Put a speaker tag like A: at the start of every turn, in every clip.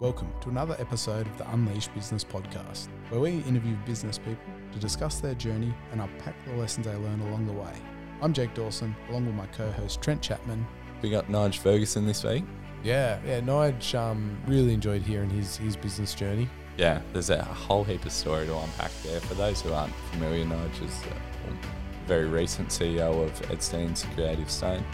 A: Welcome to another episode of the Unleash Business Podcast, where we interview business people to discuss their journey and unpack the lessons they learn along the way. I'm Jake Dawson, along with my co-host Trent Chapman.
B: We got Nige Ferguson this week.
C: Yeah, yeah. Nige um, really enjoyed hearing his his business journey.
B: Yeah, there's a whole heap of story to unpack there. For those who aren't familiar, Nige is a very recent CEO of Edstein's Creative Stone.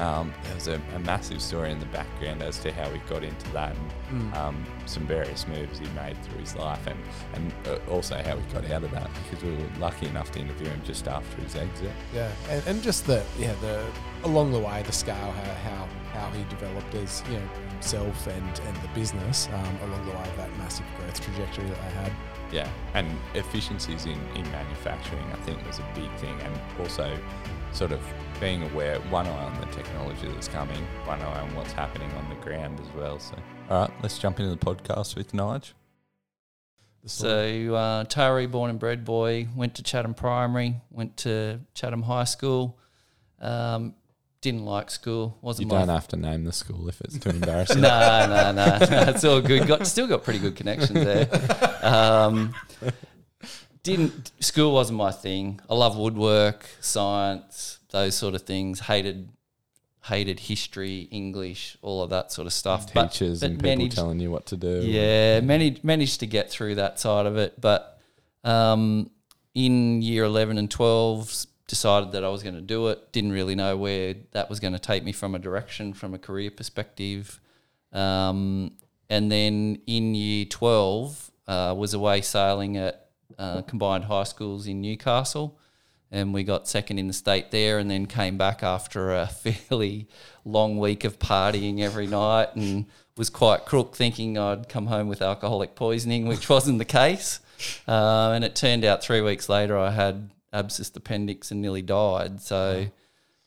B: Um, there was a, a, massive story in the background as to how he got into that and mm. um, some various moves he made through his life and, and uh, also how he got out of that because we were lucky enough to interview him just after his exit.
C: Yeah, and, and just the yeah the along the way the scale how how, how he developed as you know himself and and the business um, along the way of that massive growth trajectory that they had.
B: Yeah, and efficiencies in, in manufacturing I think was a big thing and also sort of being aware, one eye on the technology that's coming, one eye on what's happening on the ground as well. So, all right, let's jump into the podcast with Nige.
D: So, uh, Taree, born and bred boy, went to Chatham Primary, went to Chatham High School. Um, didn't like school.
B: Wasn't. You don't have to name the school if it's too embarrassing.
D: no, no, no, no. It's all good. Got still got pretty good connections there. Um, didn't school wasn't my thing. I love woodwork, science, those sort of things. Hated hated history, English, all of that sort of stuff.
B: Teachers but, but and people managed, telling you what to do.
D: Yeah, managed managed to get through that side of it. But um, in year eleven and twelve, decided that I was going to do it. Didn't really know where that was going to take me from a direction, from a career perspective. Um, and then in year twelve, uh, was away sailing at uh, combined high schools in Newcastle, and we got second in the state there, and then came back after a fairly long week of partying every night, and was quite crook, thinking I'd come home with alcoholic poisoning, which wasn't the case. Uh, and it turned out three weeks later I had abscessed appendix and nearly died. So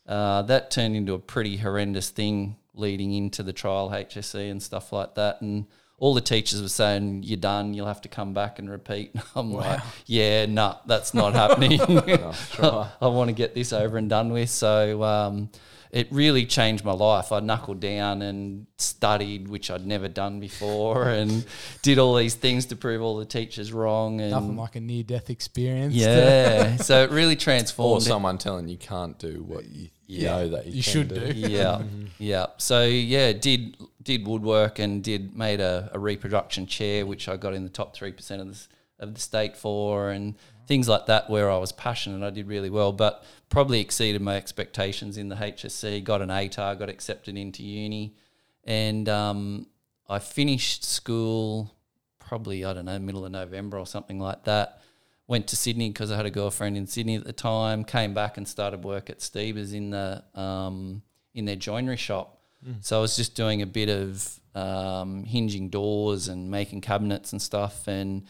D: uh, that turned into a pretty horrendous thing leading into the trial HSC and stuff like that, and all the teachers were saying, You're done, you'll have to come back and repeat. I'm wow. like, Yeah, no, nah, that's not happening. I, I want to get this over and done with. So um, it really changed my life. I knuckled down and studied, which I'd never done before, and did all these things to prove all the teachers wrong. And
C: Nothing like a near death experience.
D: Yeah. so it really transformed.
B: Or someone telling you can't do what you yeah. know that you,
C: you should do.
D: do. Yeah. yeah. So yeah, did did woodwork and did made a, a, reproduction chair, which I got in the top three percent of the of the state for, and things like that where I was passionate. I did really well, but probably exceeded my expectations in the HSC. Got an ATAR, got accepted into uni, and um, I finished school probably I don't know middle of November or something like that. Went to Sydney because I had a girlfriend in Sydney at the time. Came back and started work at Stebers in the um, in their joinery shop Mm. So I was just doing a bit of um, hinging doors and making cabinets and stuff. And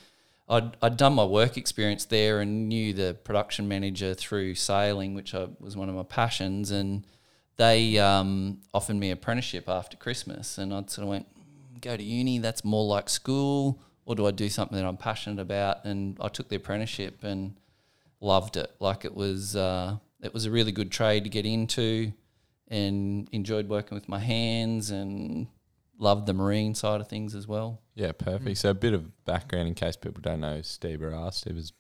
D: I'd, I'd done my work experience there and knew the production manager through sailing, which I, was one of my passions. And they um, offered me apprenticeship after Christmas. And I sort of went, mm, go to uni, that's more like school. Or do I do something that I'm passionate about? And I took the apprenticeship and loved it. Like it was, uh, it was a really good trade to get into and enjoyed working with my hands and loved the marine side of things as well.
B: Yeah, perfect. Mm. So a bit of background in case people don't know Steber are. Steber's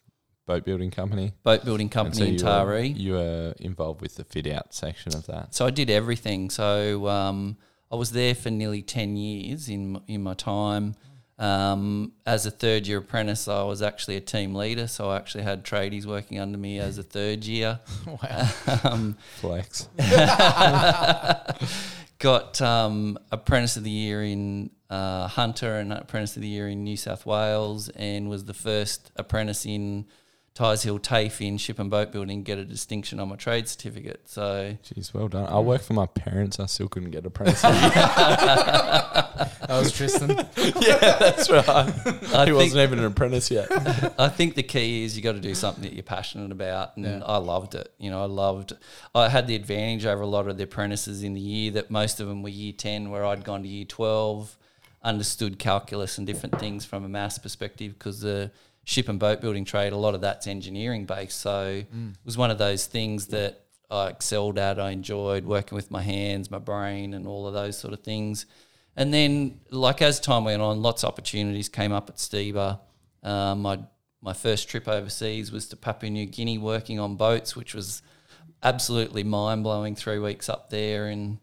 B: boat building company.
D: Boat building company so in Taree.
B: You were involved with the fit out section of that.
D: So I did everything. So um, I was there for nearly ten years in in my time. Um, as a third year apprentice, I was actually a team leader, so I actually had tradies working under me as a third year.
B: wow. um, Flex.
D: got um, apprentice of the year in uh, Hunter and apprentice of the year in New South Wales, and was the first apprentice in Tighes Hill TAFE in ship and boat building get a distinction on my trade certificate. So,
B: jeez, well done. I work for my parents. I still couldn't get a apprentice.
C: that was Tristan.
B: yeah, that's right. I he wasn't even an apprentice yet.
D: I think the key is you got to do something that you're passionate about, and yeah. I loved it. You know, I loved. I had the advantage over a lot of the apprentices in the year that most of them were year ten, where I'd gone to year twelve, understood calculus and different things from a maths perspective because the ship and boat building trade, a lot of that's engineering based. So mm. it was one of those things that I excelled at. I enjoyed working with my hands, my brain, and all of those sort of things. And then, like as time went on, lots of opportunities came up at Steber. Um, my my first trip overseas was to Papua New Guinea, working on boats, which was absolutely mind blowing. Three weeks up there, and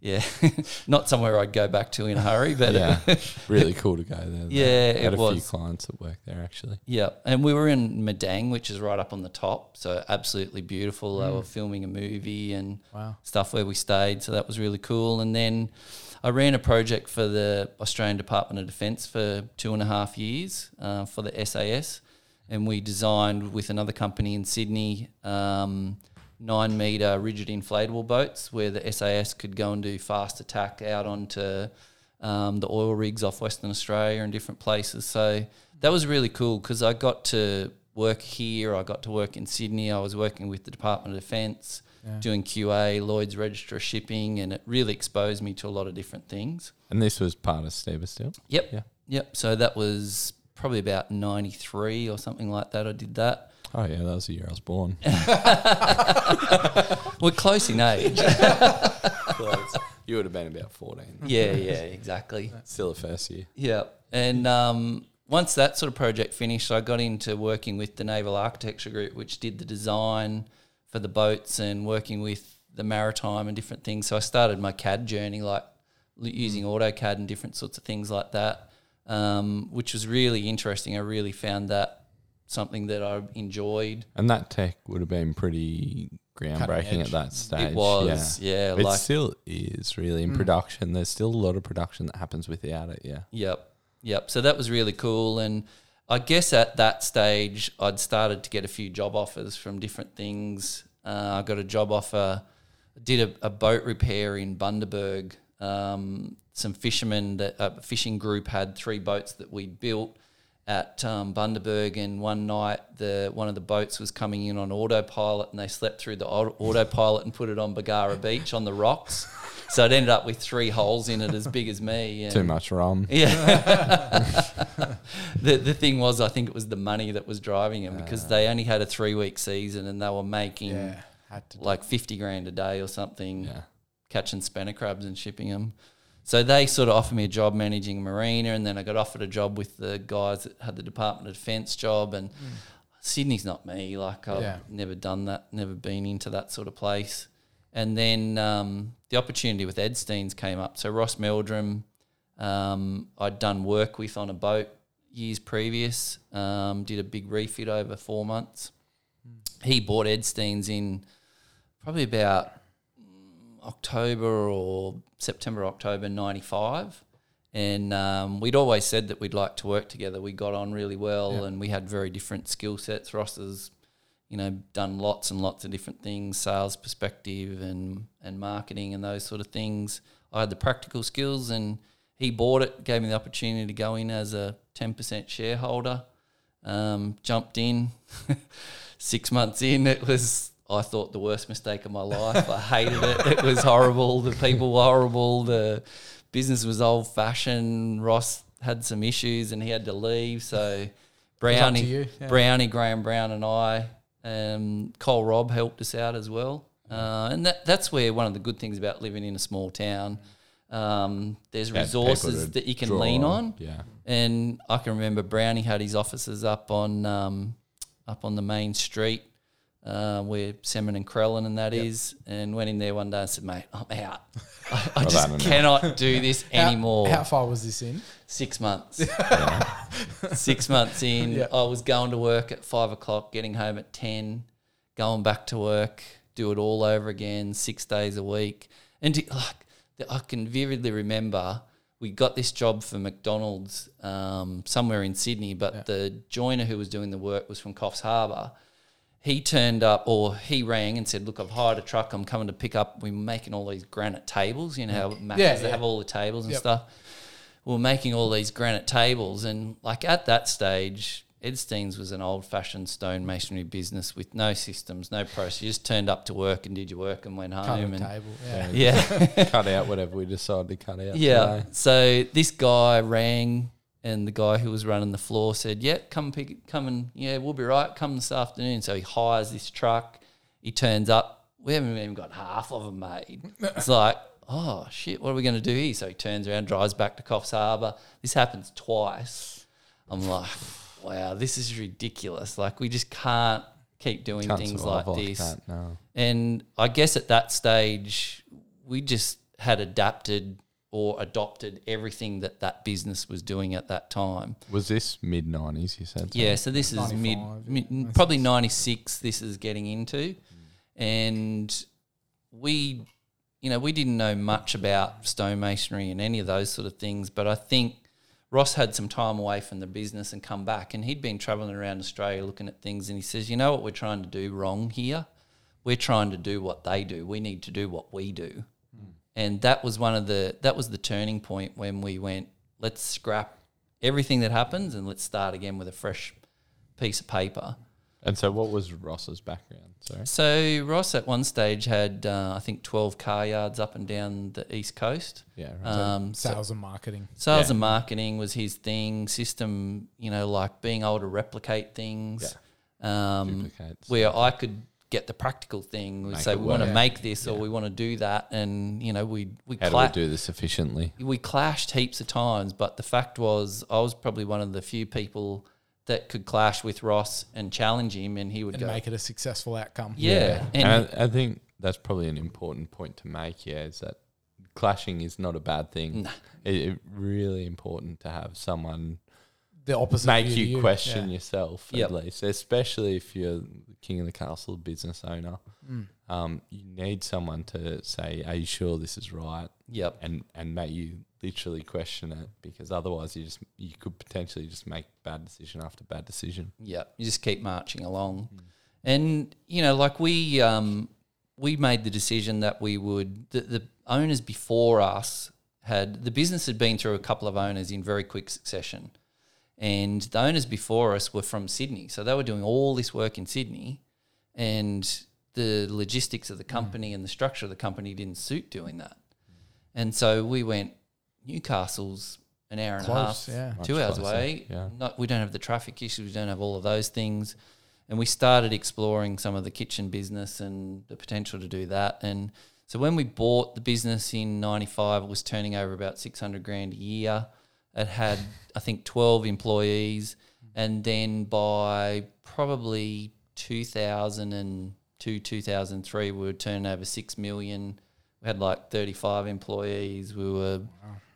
D: yeah, not somewhere I'd go back to in a hurry, but
B: yeah, really cool to go there.
D: Yeah,
B: had
D: it
B: a few clients that work there actually.
D: Yeah, and we were in Madang, which is right up on the top, so absolutely beautiful. They were filming a movie and
C: Wow.
D: stuff where we stayed, so that was really cool. And then I ran a project for the Australian Department of Defence for two and a half years uh, for the SAS, and we designed with another company in Sydney um, nine meter rigid inflatable boats where the SAS could go and do fast attack out onto um, the oil rigs off Western Australia and different places. So that was really cool because I got to work here. I got to work in Sydney. I was working with the Department of Defence, doing QA, Lloyd's Register of Shipping, and it really exposed me to a lot of different things.
B: And this was part of Steber still.
D: Yep.
B: Yeah.
D: Yep. So that was probably about 93 or something like that. I did that.
B: Oh yeah, that was the year I was born.
D: We're close in age.
B: you would have been about fourteen.
D: yeah, yeah, exactly.
B: Still a first year.
D: Yeah. And um, once that sort of project finished, I got into working with the Naval Architecture Group, which did the design for the boats and working with the maritime and different things. So I started my CAD journey, like using AutoCAD and different sorts of things like that, um, which was really interesting. I really found that something that I enjoyed.
B: And that tech would have been pretty groundbreaking at that stage.
D: It was, yeah,
B: It
D: like
B: still is really in production. There's still a lot of production that happens without it. Yeah.
D: Yep. Yep. So that was really cool. And I guess at that stage, I'd started to get a few job offers from different things. Uh, I got a job offer, did a, a boat repair in Bundaberg. Um, some fishermen, that, a fishing group had three boats that we built at um, Bundaberg, and one night the one of the boats was coming in on autopilot, and they slept through the au- autopilot and put it on Bargara Beach on the rocks. So it ended up with three holes in it as big as me.
B: Too much rum.
D: yeah. the the thing was, I think it was the money that was driving them because they only had a three week season and they were making
C: Yeah.
D: Like fifty grand a day or something,
B: Yeah.
D: catching spanner crabs and shipping them. So they sort of offered me a job managing a marina, and then I got offered a job with the guys that had the Department of Defence job. And Sydney's not me. Like I've
C: Yeah.
D: never done that, never been into that sort of place. And then um, the opportunity with Edsteins came up. So Ross Meldrum, um, I'd done work with on a boat years previous. Um, did a big refit over four months. He bought Edsteins in probably about mm, October or September, October '95, and um, we'd always said that we'd like to work together. We got on really well,
C: Yeah.
D: and we had very different skill sets. Ross has, you know, done lots and lots of different things, sales perspective and and marketing and those sort of things. I had the practical skills, and he bought it, gave me the opportunity to go in as a ten percent shareholder. Um, jumped in. Six months in, it was I thought the worst mistake of my life. I hated it. It was horrible. The people were horrible. The business was old fashioned. Ross had some issues and he had to leave. So Brownie,
C: yeah.
D: Brownie, Graham Brown, and I, um, Cole Robb helped us out as well. Uh, and that, that's where one of the good things about living in a small town. Um, there's resources that you can lean on.
B: Yeah.
D: And I can remember Brownie had his offices up on um, up on the main street uh, where Salmon and Krellin and that is, and went in there one day and said, "Mate, I'm out. I, I just cannot do this
C: How-
D: anymore."
C: How far was this in?
D: Six months. Six months in,
C: Yeah.
D: I was going to work at five o'clock, getting home at ten, going back to work, do it all over again, six days a week, and to, like I can vividly remember. We got this job for McDonald's um, somewhere in Sydney, but the joiner who was doing the work was from Coffs Harbour. He turned up, or he rang and said, "Look, I've hired a truck. I'm coming to pick up. We're making all these granite tables. You know how Macca's
C: Yeah,
D: they
C: yeah.
D: have all the tables and
C: Yep.
D: stuff. We We're making all these granite tables, and like at that stage, Edstein's was an old-fashioned stone masonry business with no systems, no process. You just turned up to work and did your work and went home.
C: of
D: And
C: table. Yeah.
D: yeah,
B: cut out whatever we decided to cut out.
D: yeah.
B: today.
D: So this guy rang, and the guy who was running the floor said, "Yeah, come pick, come and yeah, we'll be right. Come this afternoon." So he hires this truck. He turns up. We haven't even got half of them made. It's like oh shit, what are we going to do here? So he turns around, drives back to Coffs Harbour. This happens twice. I'm like, wow, this is ridiculous. Like we just can't keep doing
B: Can't
D: things like this.
B: no.
D: And I guess at that stage, we just had adapted or adopted everything that that business was doing at that time.
B: Was this mid nineties? You said.
D: Yeah, so this is mid,
A: 95,
D: mid probably 96 this is getting into. And we you know, we didn't know much about stonemasonry and any of those sort of things, but I think Ross had some time away from the business and come back and he'd been traveling around Australia looking at things and he says, "You know what we're trying to do wrong here? We're trying to do what they do. We need to do what we do." And that was one of the that was the turning point when we went, let's scrap everything that happens and let's start again with a fresh piece of paper.
B: And so, what was Ross's background? Sorry.
D: So Ross at one stage had uh, I think twelve car yards up and down the east coast.
B: Yeah. Right.
D: Um, so
A: Sales and marketing.
D: sales
B: Yeah.
D: and marketing was his thing. System, you know, like being able to replicate things. Um,
B: Duplicates.
D: where I could get the practical thing. We
B: Make
D: say we want to make this or we want to do that, and you know we we
B: How
D: cla-
B: do we do this efficiently?
D: we clashed heaps of times, but the fact was I was probably one of the few people that could clash with Ross and challenge him, and he would
A: And
D: go,
A: make it a successful outcome.
D: yeah,
B: And,
D: and
B: I, I think that's probably an important point to make. Yeah, is that clashing is not a bad thing.
D: Nah.
B: It, it really important to have someone
A: The opposite.
B: make
A: view
B: you, question
A: Yeah.
B: yourself
D: Yep.
B: at least, especially if you're the king of the castle business owner.
A: Mm.
B: Um, you need someone to say, "Are you sure this is right?"
D: yep,
B: and and make you literally question it because otherwise you just you could potentially just make bad decision after bad decision.
D: yep, you just keep marching along, and you know, like we um, we made the decision that we would the, the owners before us had the business had been through a couple of owners in very quick succession. And the owners before us were from Sydney. So they were doing all this work in Sydney. And the logistics of the mm. company and the structure of the company didn't suit doing that. And so we went, Newcastle's an hour and
A: Close,
D: a half,
A: yeah.
D: two
B: Much
D: hours
B: closer,
D: away.
B: yeah.
D: Not, we don't have the traffic issues, we don't have all of those things. And we started exploring some of the kitchen business and the potential to do that. And so when we bought the business in 95, it was turning over about 600 grand a year. It had, I think, 12 employees. And then by probably 2002, 2003, we were turning over 6 million. We had like 35 employees. We were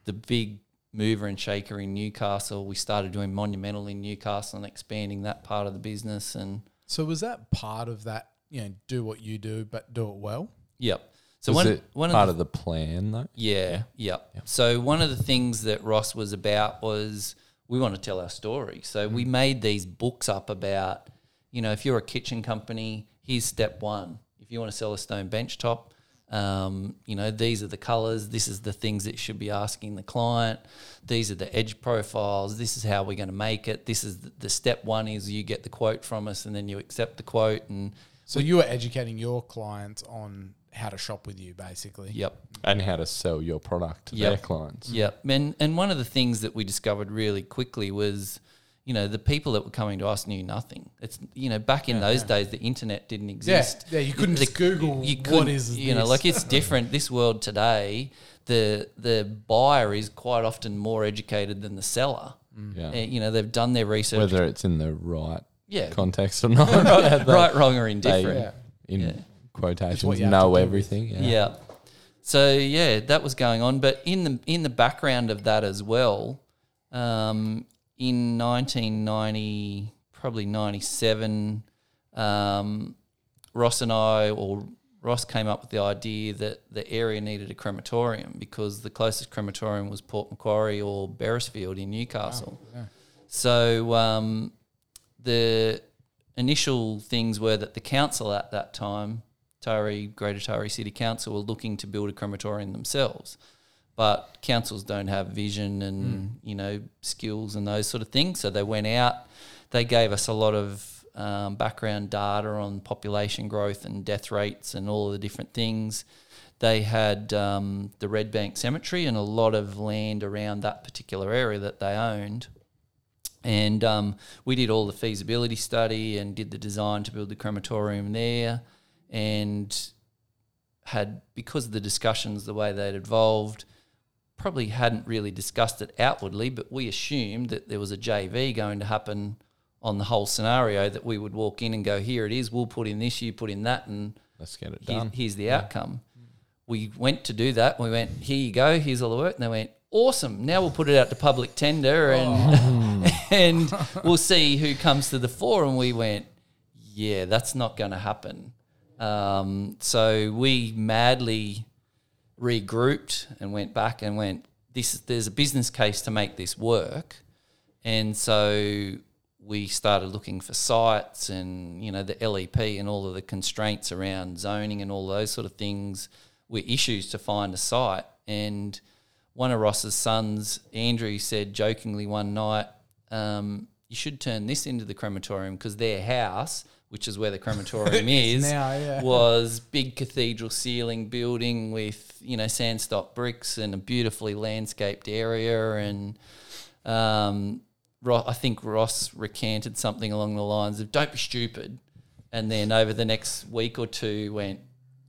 D: the big mover and shaker in Newcastle. We started doing Monumental in Newcastle and expanding that part of the business. And
A: So was that part of that? You know, do what you do, but do it well.
D: yep. So
B: Was
D: one, one
B: part
D: of
B: of the plan though?
D: Yeah, yeah. So one of the things that Ross was about was we want to tell our story. So we made these books up about, you know, if you're a kitchen company, here's step one. If you want to sell a stone bench top, um, you know, these are the colors. This is the things that should be asking the client. These are the edge profiles. This is how we're going to make it. This is the, the step one is you get the quote from us and then you accept the quote and
A: So you were educating your clients on how to shop with you, basically.
D: yep.
B: And how to sell your product to
D: Yep.
B: their clients.
D: Yep. and and one of the things that we discovered really quickly was, you know, the people that were coming to us knew nothing. It's you know back in those days the internet didn't exist.
A: yeah. You couldn't
D: The-
A: just Google what
D: couldn't-
A: is
D: you know like it's different. This world today, the the buyer is quite often more educated than the seller. Mm.
B: Eh, yeah.
D: And, you know they've done their research.
B: Whether it's in the right
D: yeah,
B: context or not.
D: right, right, wrong, or
B: they,
D: indifferent.
A: Yeah.
B: in
D: Yeah.
A: What
B: quotations, know everything. Yeah.
D: Yeah. So yeah, that was going on, but in the in the background of that as well, um, in 1990, probably 97, um, Ross and I, or Ross came up with the idea that the area needed a crematorium because the closest crematorium was Port Macquarie or Beresfield in Newcastle. So um, the initial things were that the council at that time, Taree, Greater Taree City Council, were looking to build a crematorium themselves. But councils don't have vision and you know skills and those sort of things. So they went out. They gave us a lot of um, background data on population growth and death rates and all of the different things. They had um, the Red Bank Cemetery and a lot of land around that particular area that they owned. And um, we did all the feasibility study and did the design to build the crematorium there. And had because of the discussions the way they'd evolved, probably hadn't really discussed it outwardly, but we assumed that there was a JV going to happen on the whole scenario that we would walk in and go, here it is, we'll put in this, you put in that, and
B: Let's get it
D: here's,
B: done.
D: here's the outcome. We went to do that. We went, here you go, here's all the work. And they went, awesome. Now we'll put it out to public tender oh. and and we'll see who comes to the fore. And we went, yeah, that's not going to happen. Um, so we madly regrouped and went back and went, this there's a business case to make this work. And so we started looking for sites and, you know, the LEP and all of the constraints around zoning and all those sort of things were issues to find a site. And one of Ross's sons, Andrew, said jokingly one night, um, you should turn this into the crematorium because their house, which is where the crematorium is,
C: now, yeah.
D: was big cathedral ceiling building with you know sandstock bricks and a beautifully landscaped area and um, Ro- I think Ross recanted something along the lines of "Don't be stupid," and then over the next week or two went,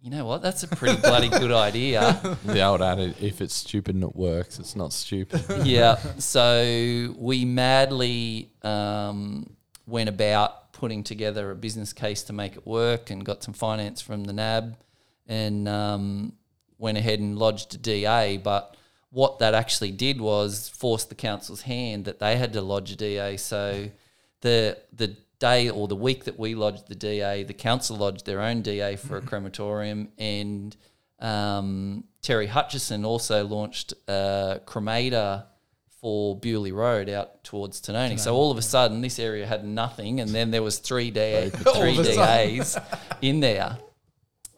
D: "You know what? That's a pretty bloody good idea."
B: the old adage: if it's stupid and it works, it's not stupid.
D: yeah. So we madly um, went about putting together a business case to make it work and got some finance from the NAB and um, went ahead and lodged a DA. But what that actually did was force the council's hand that they had to lodge a DA. So the the day or the week that we lodged the DA, the council lodged their own DA for a crematorium, and um, Terry Hutchison also launched a cremator for Bewley Road out towards Tinonee. So all of a sudden, this area had nothing, and then there was three DA, three
C: All of a sudden.
D: DAs in there,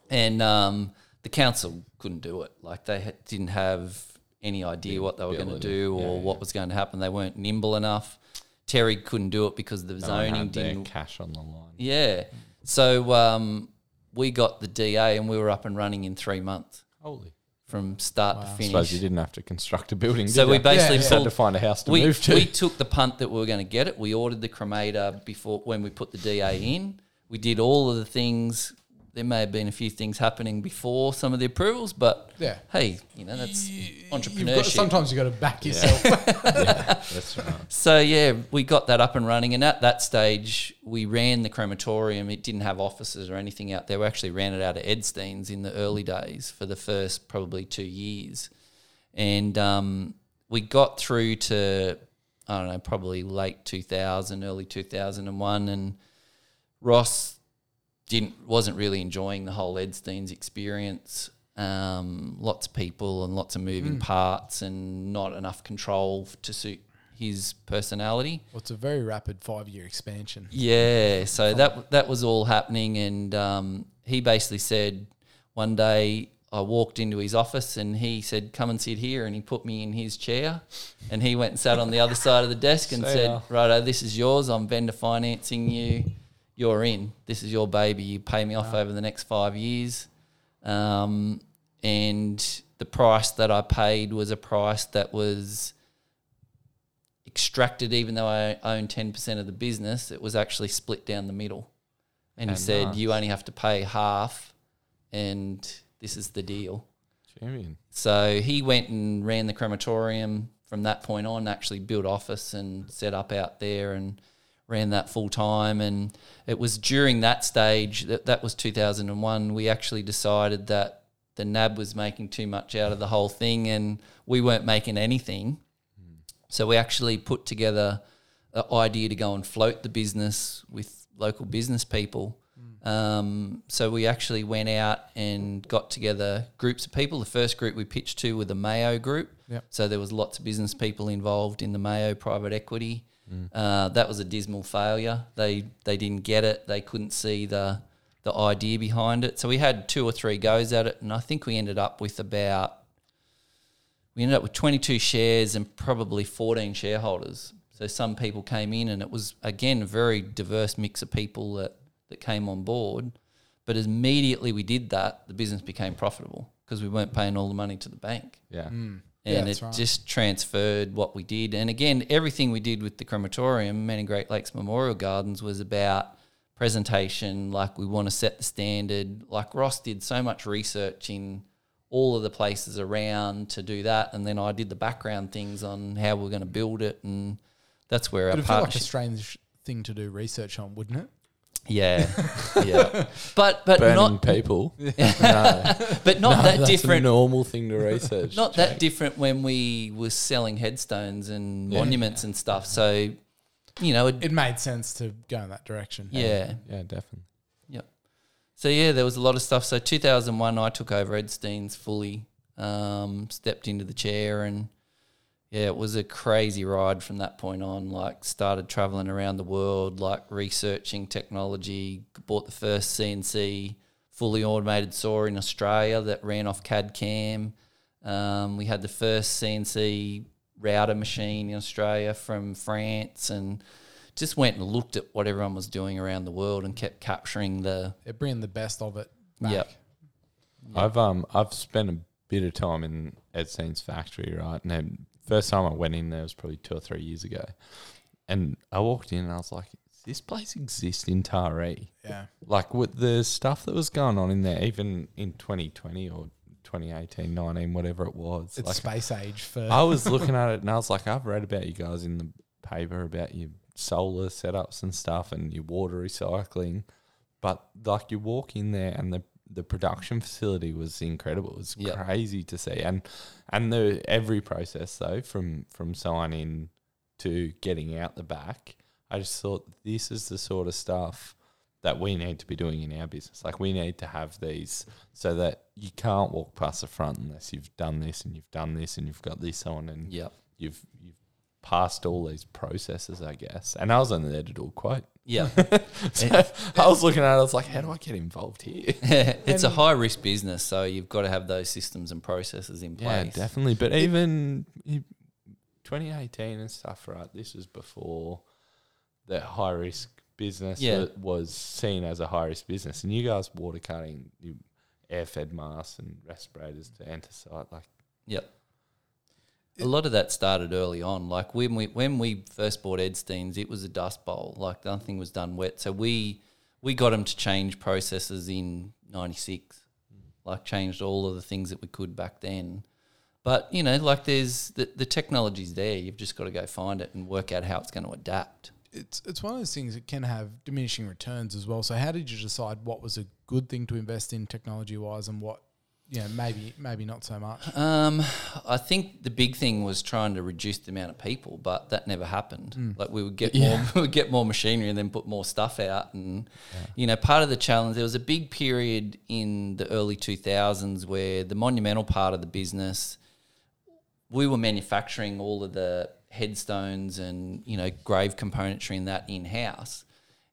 D: and um, the council couldn't do it. Like they had, didn't have any idea what they were going to do or
B: Yeah,
D: what
B: yeah.
D: was going to happen. They weren't nimble enough. Terry couldn't do it because the zoning didn't
B: cash on the line.
D: yeah. So um, we got the DA and we were up and running in three months
B: Holy!
D: From start to
C: Wow.
B: I
D: finish.
B: suppose you didn't have to construct a building.
D: So
B: did
D: we basically
C: Yeah,
B: just had to find a house to
D: we,
B: move to.
D: we took the punt that we were going to get it. We ordered the cremator before when we put the DA in. We did all of the things. There may have been a few things happening before some of the approvals, but
C: Yeah.
D: hey, you know that's
C: You've got,
D: entrepreneurship.
C: sometimes you've got to back yourself.
B: yeah, that's right.
D: So yeah, we got that up and running, and at that stage, we ran the crematorium. It didn't have offices or anything out there. We actually ran it out of Edstein's in the early days for the first probably two years, and um, we got through to I don't know, probably late two thousand, early two thousand and one, and Ross didn't wasn't really enjoying the whole Ed Edstein's experience. Um, lots of people and lots of moving parts, and not enough control to suit his personality.
C: well, it's a very rapid five year expansion.
D: Yeah, so that that was all happening, and um, he basically said one day I walked into his office and he said, "Come and sit here," and he put me in his chair, and he went and sat on the other side of the desk and
B: See
D: said, "Righto, this is yours. I'm vendor financing you. You're in. This is your baby. You pay me off over the next five years." Um, and the price that I paid was a price that was extracted, even though I own 10% of the business, it was actually split down the middle. And he
B: Oh,
D: said,
B: nice.
D: You only have to pay half, and this is the deal.
B: Champion.
D: So he went and ran the crematorium from that point on, actually built office and set up out there and ran that full time. And it was during that stage, that, that was 2001, we actually decided that the NAB was making too much out of the whole thing and we weren't making anything. So we actually put together an idea to go and float the business with local business people. Um, so we actually went out and got together groups of people. The first group we pitched to were the Mayo group.
C: Yep.
D: So there was lots of business people involved in the Mayo private equity. Uh, that was a dismal failure. They they didn't get it. They couldn't see the the idea behind it. So we had two or three goes at it, and I think we ended up with about we ended up with 22 shares and probably 14 shareholders. So some people came in, and it was again a very diverse mix of people that that came on board. But as immediately we did that, the business became profitable because we weren't paying all the money to the bank
B: Yeah.
C: Mm.
D: And
C: Yeah,
D: it
C: right.
D: just transferred what we did. And again, everything we did with the crematorium, Manning Great Lakes Memorial Gardens, was about presentation. Like we want to set the standard. Like Ross did so much research in all of the places around to do that, and then I did the background things on how we're going to build it, and that's where our
A: It'd like a strange thing to do research on, wouldn't it?
D: Yeah, yeah, but but
B: Burning
D: not
B: people. no,
D: but not
B: No,
D: that
B: that's
D: different.
B: A normal thing to research.
D: not that different when we were selling headstones and
A: Yeah.
D: monuments and stuff. So, you know, it,
A: It made sense to go in that direction.
D: yeah.
B: Yeah, definitely. Yep.
D: So yeah, there was a lot of stuff. So 2001, I took over Edstein's fully, um, stepped into the chair, and yeah, it was a crazy ride from that point on. Like, started traveling around the world, like researching technology. Bought the first CNC fully automated saw in Australia that ran off CAD CAM. Um, we had the first CNC router machine in Australia from France, and just went and looked at what everyone was doing around the world and kept capturing the
A: They're bringing the best of it. Back.
D: Yep.
B: I've um I've spent a bit of time in Edstein's factory, right? And then first time I went in there was probably two or three years ago, and I walked in and I was like, "Does this place exist in Taree?"
A: Yeah.
B: Like with the stuff that was going on in there, even in 2020 or 2018, 19, whatever it was.
A: It's
B: like
A: space age for.
B: I was looking at it and I was like, I've read about you guys in the paper about your solar setups and stuff and your water recycling, but like you walk in there and the the production facility was incredible. It was
D: Yep.
B: crazy to see, and and the every process though from from signing to getting out the back, I just thought this is the sort of stuff that we need to be doing in our business. Like we need to have these so that you can't walk past the front unless you've done this and you've done this and you've got this on and
D: Yep.
B: you've passed all these processes, I guess. And I was only there to do a quote.
D: Yeah.
B: So I was looking at it, I was like, how do I get involved here?
D: it's a high risk business, so you've got to have those systems and processes in place.
B: Yeah, definitely. But even 2018 and stuff, right? This was before that high risk business
D: Yeah.
B: wa- was seen as a high risk business. And you guys water cutting, you air fed masks and respirators to enter site. Like,
D: Yep. A lot of that started early on. Like when we when we first bought Edstein's, it was a dust bowl. Like nothing was done wet. So we we got them to change processes in '96. Like changed all of the things that we could back then. But you know, like there's the the technology's there. You've just got to go find it and work out how it's going to adapt.
A: it's it's one of those things that can have diminishing returns as well. So how did you decide what was a good thing to invest in technology wise and what know maybe maybe not so much?
D: Um, I think the big thing was trying to reduce the amount of people, but that never happened. Like we would get more, we would get more machinery and then put more stuff out, and you know, part of the challenge there was a big period in the early two thousands where the monumental part of the business, we were manufacturing all of the headstones and you know grave componentry and that in house.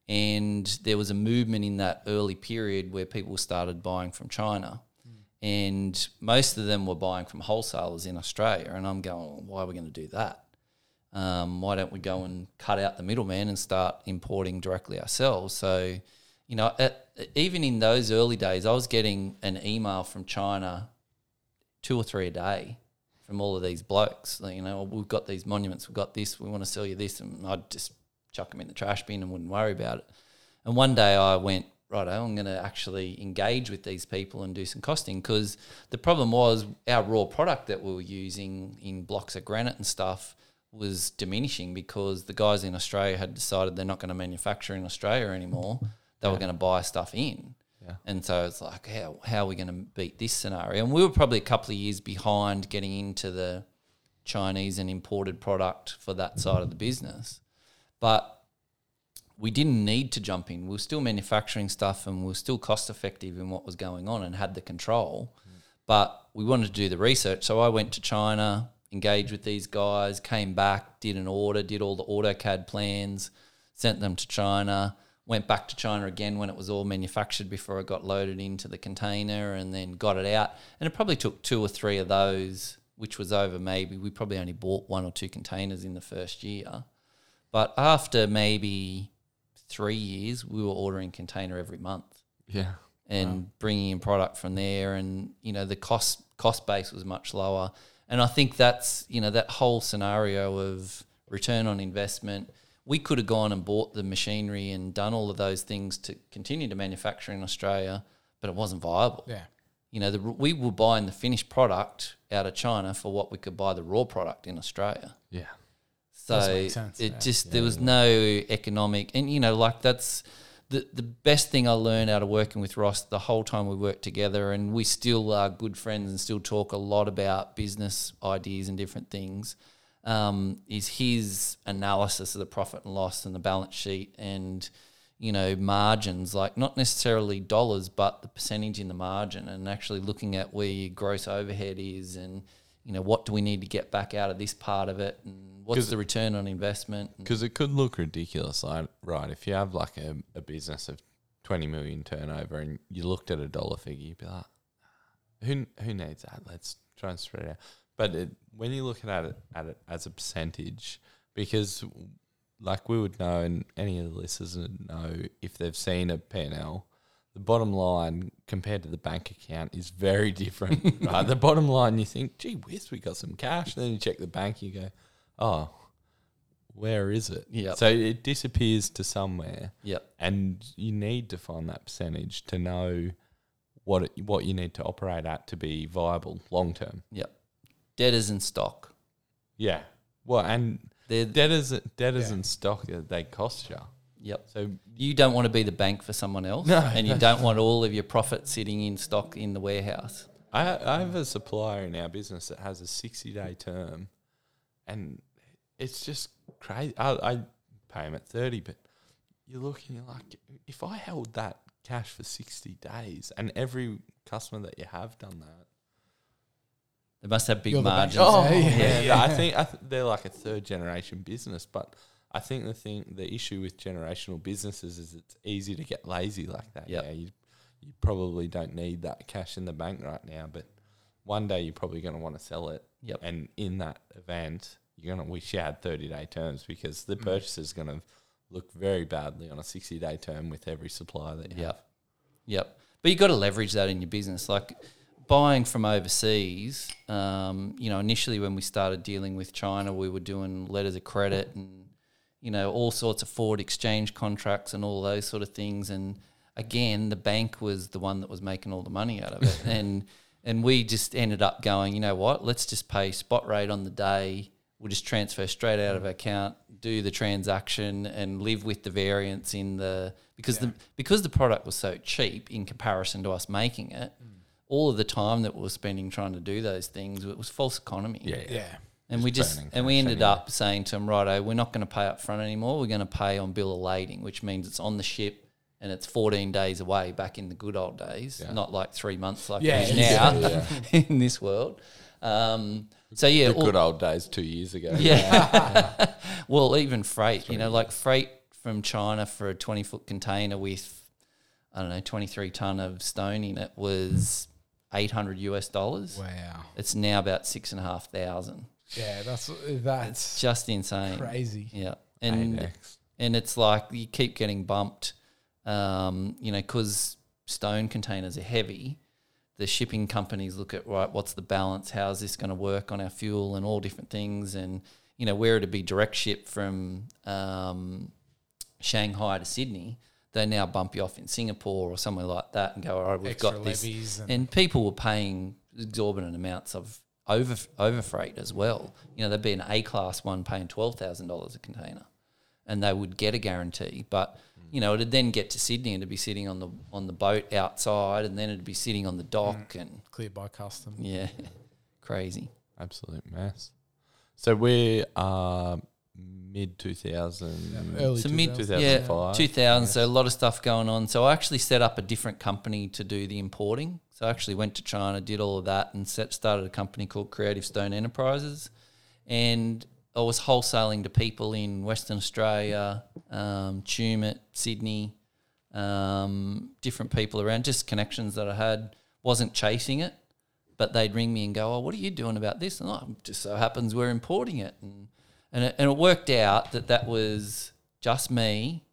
D: And there was a movement in that early period where people started buying from China and most of them were buying from wholesalers in Australia. And I'm going, why are we going to do that? Um, why don't we go and cut out the middleman and start importing directly ourselves? So, you know, at, even in those early days, I was getting an email from China two or three a day from all of these blokes. You know, we've got these monuments, we've got this, we want to sell you this, and I'd just chuck them in the trash bin and wouldn't worry about it. And one day I went, right, I'm going to actually engage with these people and do some costing because the problem was our raw product that we were using in blocks of granite and stuff was diminishing because the guys in Australia had decided they're not going to manufacture in Australia anymore. They were going to buy stuff in.
B: Yeah.
D: And so it's like, how, how are we going to beat this scenario? And we were probably a couple of years behind getting into the Chinese and imported product for that side of the business. But we didn't need to jump in. We were still manufacturing stuff and we were still cost effective in what was going on and had the control. But we wanted to do the research. So I went to China, engaged with these guys, came back, did an order, did all the AutoCAD plans, sent them to China, went back to China again when it was all manufactured before it got loaded into the container and then got it out. And it probably took two or three of those, which was over maybe, we probably only bought one or two containers in the first year. But after maybe three years, we were ordering container every month
B: yeah.
D: and bringing in product from there, and you know the cost cost base was much lower. And I think that's you know that whole scenario of return on investment. we could have gone and bought the machinery and done all of those things to continue to manufacture in Australia, but it wasn't viable.
C: Yeah.
D: You know, the, we were buying the finished product out of China for what we could buy the raw product in Australia.
B: Yeah.
D: So
C: Does make sense,
D: it
C: yeah.
D: just there was no economic, and you know, like that's the the best thing I learned out of working with Ross the whole time we worked together, and we still are good friends and still talk a lot about business ideas and different things. Um, is his analysis of the profit and loss and the balance sheet and you know margins, like not necessarily dollars, but the percentage in the margin, and actually looking at where your gross overhead is and you know what do we need to get back out of this part of it and what's the return on investment
B: Because it could look ridiculous, like right, if you have like a, a business of twenty million turnover and you looked at a dollar figure, you'd be like, who who needs that? Let's try and spread it out. But it, when you look at it at it as a percentage, because like we would know, and any of the listeners would know if they've seen a P&L, the bottom line compared to the bank account is very different. right? The bottom line, you think, gee whiz, we got some cash. And then you check the bank, you go, oh, where is it?
D: Yep.
B: So it disappears to somewhere,
D: yep
B: and you need to find that percentage to know what it, what you need to operate at to be viable long term.
D: yep debtors in stock
B: Yeah. Well, and
D: they're
B: debtors debtors
C: Yeah.
B: and stock uh, they cost you.
D: yep
B: So
D: you don't want to be the bank for someone else
B: No.
D: and you don't want all of your profit sitting in stock in the warehouse
B: I I have a supplier in our business that has a sixty day term, and it's just crazy. I, I pay him at thirty, but you look and you're like, if I held that cash for sixty days, and every customer that you have done that,
D: they must have big
C: You're the bank.
D: margins
C: Oh,
B: yeah,
C: yeah.
B: I think I th- they're like a third generation business, but. I think the thing, the issue with generational businesses is it's easy to get lazy like that.
D: Yep.
B: Yeah, you, you probably don't need that cash in the bank right now, but one day you're probably going to want to sell it.
D: Yep.
B: And in that event, you're going to wish you had 30 day terms because the
C: Mm.
B: purchaser's going to look very badly on a 60 day term with every supplier that you have.
D: Yep. Yep. But you've got to leverage that in your business. Like buying from overseas, um, you know, initially when we started dealing with China, we were doing letters of credit and, you know, all sorts of forward exchange contracts and all those sort of things. And again, the bank was the one that was making all the money out of it. and and we just ended up going, you know what, let's just pay spot rate on the day. We'll just transfer straight out of our account, do the transaction, and live with the variance in the because the because the product was so cheap in comparison to us making it. Mm. All of the time that we were spending trying to do those things, it was false economy.
B: Yeah. yeah.
C: Yeah.
D: And we
B: Just
D: just and we ended
B: anyway.
D: up saying to them, righto, we're not going to pay up front anymore. We're going to pay on bill of lading, which means it's on the ship and it's 14 days away back in the good old days,
B: Yeah.
D: not like three months like
C: Yeah,
D: it is now
B: yeah.
D: in this world. Um, so yeah,
B: The
D: all-
B: good old days two years ago.
D: yeah. well, even freight, you know, like freight from China for a 20 foot container with, I don't know, 23 ton of stone in it was 800 US dollars.
C: Wow.
D: It's now about six and a half thousand.
C: Yeah, that's that's
D: Just insane.
C: crazy.
D: Yeah. And,
B: ANX.
D: and it's like you keep getting bumped, um, you know, because stone containers are heavy. The shipping companies look at right, what's the balance? How's this going to work on our fuel and all different things? And you know, where it'd be direct ship from um, Shanghai to Sydney, they now bump you off in Singapore or somewhere like that, and go, all right, we've
C: Extra
D: got this.
C: and,
D: And people were paying exorbitant amounts of over over freight as well. You know, there'd be an A class one paying twelve thousand dollars a container, and they would get a guarantee. But you know, it'd then get to Sydney and it'd be sitting on the on the boat outside, and then it'd be sitting on the dock, mm. and
C: cleared by custom.
D: yeah, crazy.
B: Absolute mess. So we are mid 2000.
C: Early
D: So mid
C: 2000s.
D: yeah
B: 2005,
D: two thousand. So a lot of stuff going on. So I actually set up a different company to do the importing. So I actually went to China, did all of that, and set started a company called Creative Stone Enterprises, and I was wholesaling to people in Western Australia, um, Tumut, Sydney, um, different people around, just connections that I had. Wasn't chasing it, but they'd ring me and go, "Oh, what are you doing about this?" And oh, just so happens we're importing it, and and it, and it worked out that that was just me,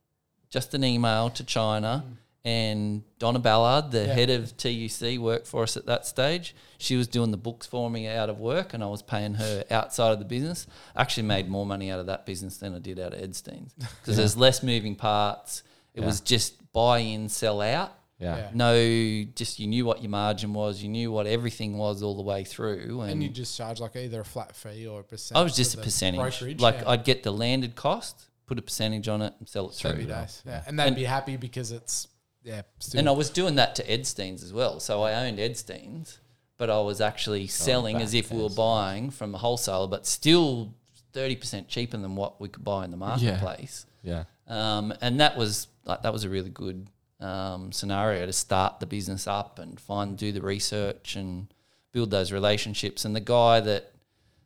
D: just an email to China, and Donna Ballard, the
C: Yeah.
D: head of TUC, worked for us at that stage. She was doing the books for me out of work, and I was paying her outside of the business. I actually made more money out of that business than I did out of Edstein's because there's less moving parts. It was just buy in, sell out.
B: Yeah.
C: Yeah.
D: No, just you knew what your margin was, you knew what everything was all the way through, and,
C: And you just charge like either a flat fee or a percent.
D: I was just a
C: the
D: percentage.
C: brokerage,
D: Like
C: yeah.
D: I'd get the landed cost, put a percentage on it, and sell it through.
C: Happy days. Yeah. And they'd
D: And-
C: be happy because it's yeah. Still,
D: And I was doing that to Edstein's as well. So I owned Edstein's, but I was actually selling as if we were buying from a wholesaler, but still thirty percent cheaper than what we could buy in the marketplace.
B: Yeah.
D: Um, and that was like that was a really good um, scenario to start the business up and find do the research and build those relationships. And the guy that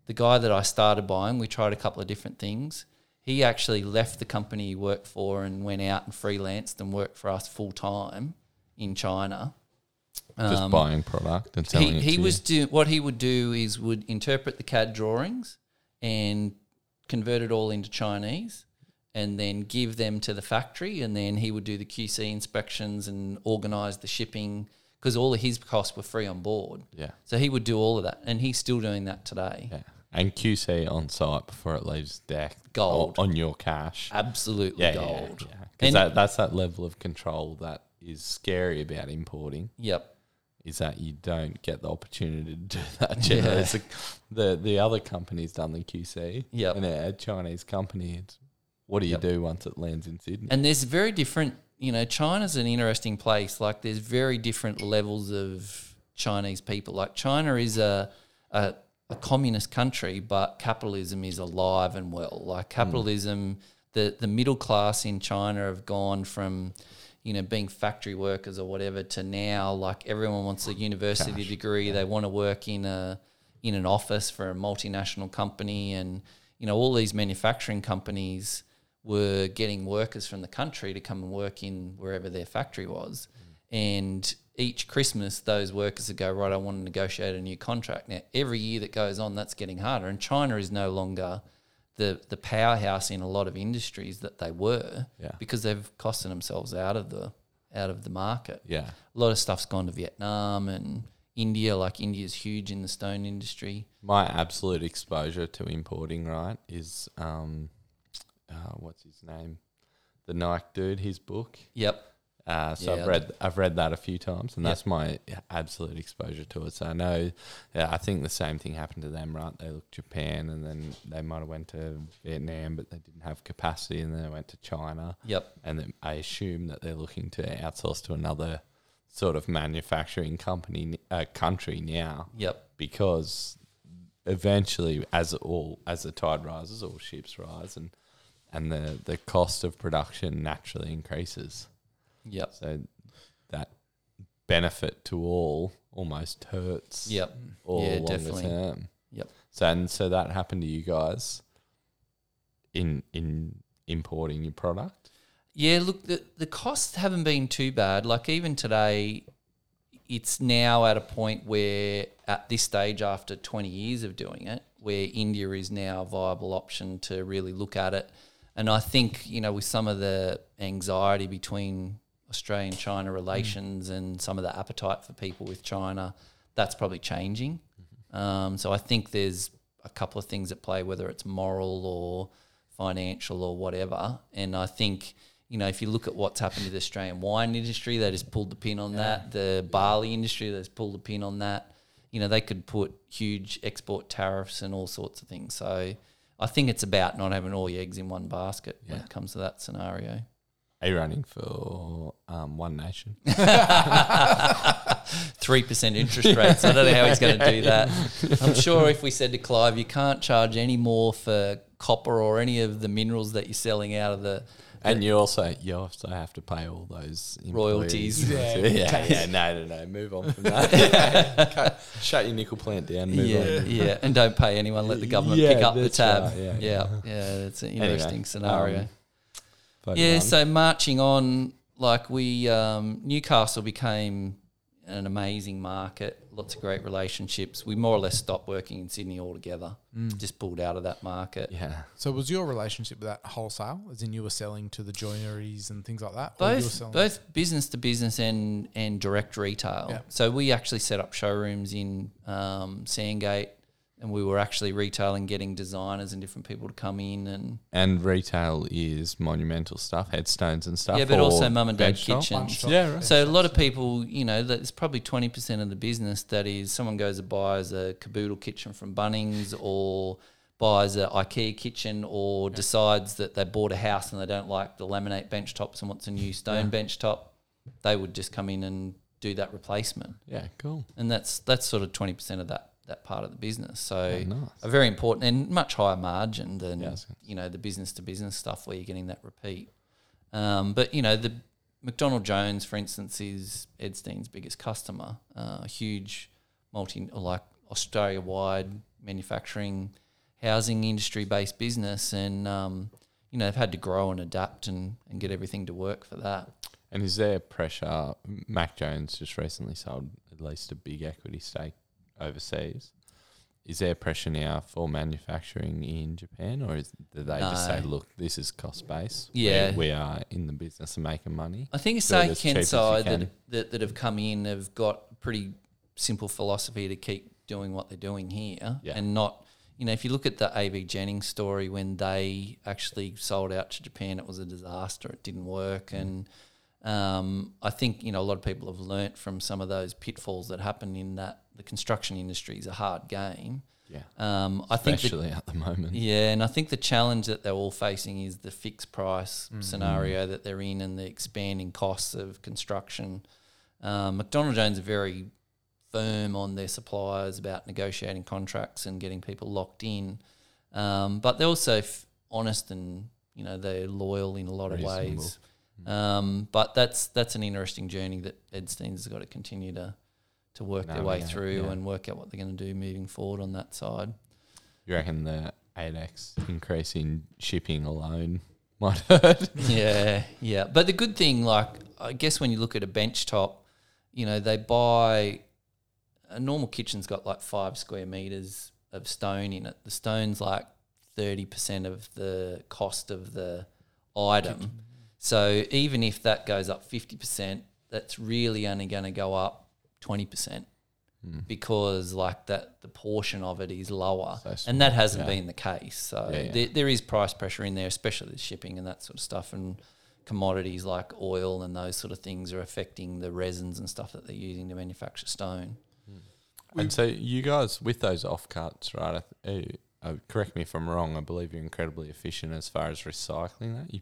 D: the guy that I started buying, we tried a couple of different things. He actually left the company he worked for and went out and freelanced and worked for us full time in China.
B: Just
D: Um,
B: buying product and selling
D: he,
B: it
D: he was do what he would do is would interpret the CAD drawings and convert it all into Chinese and then give them to the factory and then he would do the QC inspections and organize the shipping because all of his costs were free on board.
B: Yeah.
D: So he would do all of that and he's still doing that today.
B: Yeah. And QC on site before it leaves deck.
D: Gold.
B: On, your cash.
D: Absolutely
B: Yeah,
D: gold.
B: Yeah, Because that, that's that level of control that is scary about importing.
D: Yep.
B: Is that you don't get the opportunity to do that.
D: Yeah.
B: The the other company's done the QC.
D: Yep.
B: And a Chinese company, what do you
D: Yep.
B: do once it lands in Sydney?
D: And there's very different, you know, China's an interesting place. Like there's very different levels of Chinese people. Like China is a a, a communist country, but capitalism is alive and well. Like hmm. capitalism, the the middle class in China have gone from you know, being factory workers or whatever to now like everyone wants a university degree. They want to work in a in an office for a multinational company and you know, all these manufacturing companies were getting workers from the country to come and work in wherever their factory was. Hmm. And each Christmas, those workers would go, Right, I want to negotiate a new contract. Now, every year that goes on, that's getting harder. And China is no longer the, the powerhouse in a lot of industries that they were
B: Yeah.
D: because they've costed themselves out of the out of the market.
B: yeah.
D: A lot of stuff's gone to Vietnam and India, like India's huge in the stone industry.
B: My absolute exposure to importing, right, is um, uh, what's his name? The Nike dude, his book.
D: Yep.
B: Uh, so
D: Yeah.
B: I've read I've read that a few times, and that's my absolute exposure to it. So I know, yeah, I think the same thing happened to them, right? They looked Japan, and then they might have went to Vietnam, but they didn't have capacity, and then they went to China,
D: Yep.
B: and then I assume that they're looking to outsource to another sort of manufacturing company uh, country now
D: Yep.
B: because eventually, as all as the tide rises, all ships rise, and and the the cost of production naturally increases.
D: Yep.
B: So that benefit to all almost hurts.
D: Yep.
B: All
D: Yeah,
B: longer
D: definitely.
B: term.
D: Yep.
B: So and so that happened to you guys in in importing your product.
D: Yeah, look, the, the costs haven't been too bad. Like, even today, it's now at a point where, at this stage, after 20 years of doing it, where India is now a viable option to really look at it. And I think, you know, with some of the anxiety between Australia and China relations and some of the appetite for people with China, that's probably changing. Um, so I think there's a couple of things at play, whether it's moral or financial or whatever. And I think, you know, if you look at what's happened to the Australian wine industry, they just pulled the pin on that. The barley industry, they just pulled the pin on that. You know, they could put huge export tariffs and all sorts of things. So I think it's about not having all your eggs in one basket when it comes to that scenario.
B: Are you running for um, One Nation?
D: Three percent interest rates. I don't know how he's going to do that. I'm sure if we said to Clive, you can't charge any more for copper or any of the minerals that you're selling out of the
B: And you also you also have to pay all those
D: Royalties.
B: employees.
C: Yeah.
B: yeah, yeah, no, no, no. Move on from that. Cut- Shut your nickel plant down. Move
D: yeah,
B: on.
D: yeah, and don't pay anyone. Let the government
B: Yeah,
D: pick up the tab.
B: right,
D: yeah,
B: yeah.
D: yeah, it's an
B: Anyway,
D: interesting scenario.
B: um, But,
D: yeah, so marching on, like we, um, Newcastle became an amazing market, lots of great relationships. We more or less stopped working in Sydney altogether. Just pulled out of that market.
B: Yeah.
C: So was your relationship with that wholesale, as in you were selling to the joineries and things like that? or
D: both both business to business and and direct retail.
C: Yeah.
D: So we actually set up showrooms in um, Sandgate, and we were actually retailing, getting designers and different people to come in and
B: And retail is monumental stuff, headstones and stuff.
D: yeah, but also mum and dad kitchens.
C: shop.
B: Yeah, right.
D: So a lot of people, you know, there's probably twenty percent of the business that is someone goes and buys a Kaboodle kitchen from Bunnings or buys a IKEA kitchen or decides that they bought a house and they don't like the laminate bench tops and wants a new stone bench top. They would just come in and do that replacement,
B: Yeah, cool.
D: and that's that's sort of twenty percent of that that part of the business. So
B: Oh, nice.
D: a very important and much higher margin than
B: Yeah, I was gonna-
D: you know the business to business stuff where you're getting that repeat. Um, but you know the McDonald Jones, for instance, is Edstein's biggest customer. Uh, a huge multi like Australia wide manufacturing, housing industry based business, and um, you know they've had to grow and adapt and, and get everything to work for that.
B: And is there pressure? Mac Jones just recently sold at least a big equity stake overseas. Is there pressure now for manufacturing in Japan, or is, do they just say, "Look, this is cost base.
D: Yeah.
B: we, are in the business of making money."
D: I think
B: Do it as
D: Say
B: cheap as you
D: Kensai
B: can.
D: that, that that have come in have got pretty simple philosophy to keep doing what they're doing here,
B: Yeah.
D: and not. You know, if you look at the AV Jennings story, when they actually sold out to Japan, it was a disaster. It didn't work,
B: Mm.
D: and um, I think you know a lot of people have learnt from some of those pitfalls that happen in that the construction industry is a hard game.
B: Yeah,
D: Um, I think the,
B: especially at the moment.
D: yeah, and I think the challenge that they're all facing is the fixed price
B: Mm.
D: scenario that they're in and the expanding costs of construction. Um, McDonald Jones are very firm on their suppliers about negotiating contracts and getting people locked in, um, but they're also f- honest and you know they're loyal in a lot of
B: Reasonable.
D: ways. Um, but that's that's an interesting journey that Edstein's got to continue to to work their way
B: Navigate,
D: through
B: yeah.
D: and work out what they're going to do moving forward on that side.
B: You reckon the 8x increase in shipping alone might hurt?
D: yeah, yeah. But the good thing, like, I guess when you look at a bench top, you know, they buy a normal kitchen's got like five square meters of stone in it. The stone's like 30% of the cost of the item. So even if that goes up 50%, that's really only going to go up 20% because like that the portion of it is lower
B: So
D: and that hasn't
B: yeah.
D: been the case so
B: Yeah, yeah.
D: There, there is price pressure in there especially the shipping and that sort of stuff and commodities like oil and those sort of things are affecting the resins and stuff that they're using to manufacture stone
B: And so you guys with those offcuts, right? I th- uh, uh, correct me if I'm wrong. I believe you're incredibly efficient as far as recycling that. You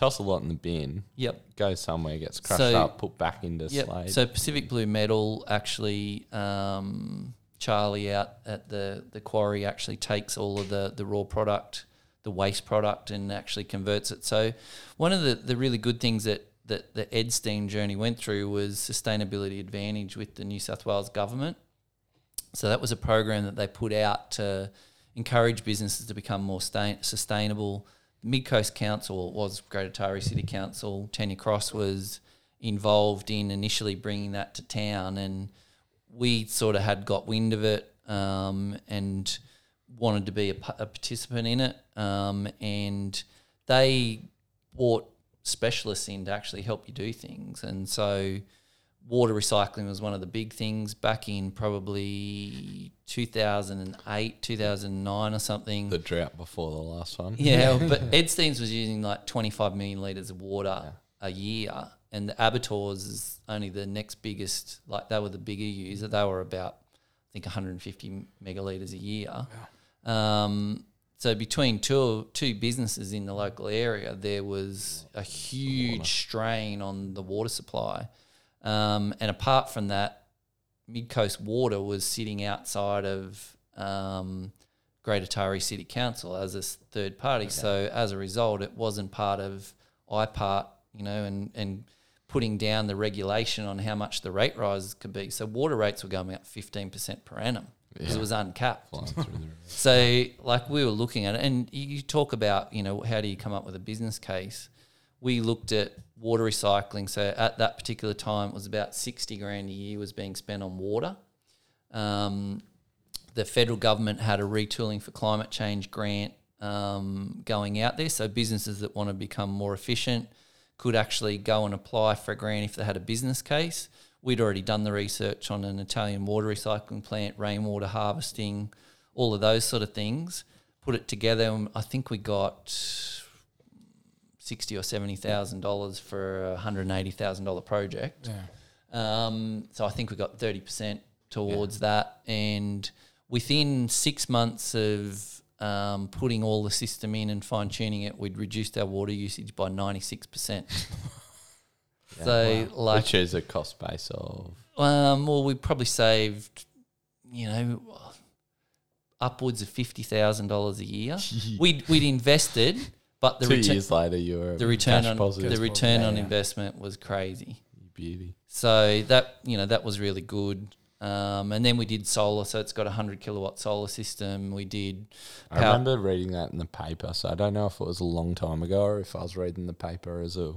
B: toss a lot in the bin,
D: yep
B: goes somewhere, gets crushed
D: So-
B: up, put back into
D: Yep. So Pacific Blue Metal actually, um, Charlie out at the, the quarry actually takes all of the, the raw product, the waste product, and actually converts it. So one of the, the really good things that, that the Edstein journey went through was sustainability advantage with the New South Wales government. So that was a program that they put out to encourage businesses to become more stain- sustainable. Mid Coast Council was Greater Taree City Council. Tanya Cross was involved in initially bringing that to town, and we sort of had got wind of it um, and wanted to be a, a participant in it. Um, and they brought specialists in to actually help you do things, and so water recycling was one of the big things back in probably 2008, 2009 or something.
B: the drought before the last one.
D: yeah, but Edstein's was using like 25 million litres of water a year, and the Abattoirs is only the next biggest, like they were the bigger user. They were about, I think, 150 megalitres a year. Um, so between two two businesses in the local area, there was a huge strain on the water supply. Um, and apart from that, Mid Coast Water was sitting outside of um, Greater Taree City Council as a third party. So as a result, it wasn't part of IPART, you know, and and putting down the regulation on how much the rate rises could be. So water rates were going up fifteen percent per annum because it was uncapped.
B: Flying through the roof.
D: So, like we were looking at it, and you talk about, you know, how do you come up with a business case? We looked at water recycling. So at that particular time, it was about 60 grand a year was being spent on water. Um, the federal government had a retooling for climate change grant um, going out there. So businesses that want to become more efficient could actually go and apply for a grant if they had a business case. We'd already done the research on an Italian water recycling plant, rainwater harvesting, all of those sort of things. Put it together, and I think we got sixty or seventy thousand dollars for a hundred and eighty thousand dollar project.
C: Yeah.
D: Um, so I think we got thirty percent towards that, and within six months of um, putting all the system in and fine tuning it, we'd reduced our water usage by ninety six percent. So like,
B: Which is a cost base of
D: um, well, we probably saved, you know, upwards of fifty thousand dollars a year. We'd we'd invested, but the
B: two
D: return
B: years later. You were
D: the return on
B: positive.
D: the return
C: Yeah,
D: on
C: yeah.
D: investment was crazy.
B: beauty.
D: So that you know that was really good. Um, and then we did solar, so it's got a hundred kilowatt solar system. We did.
B: I remember reading that in the paper, so I don't know if it was a long time ago or if I was reading the paper as a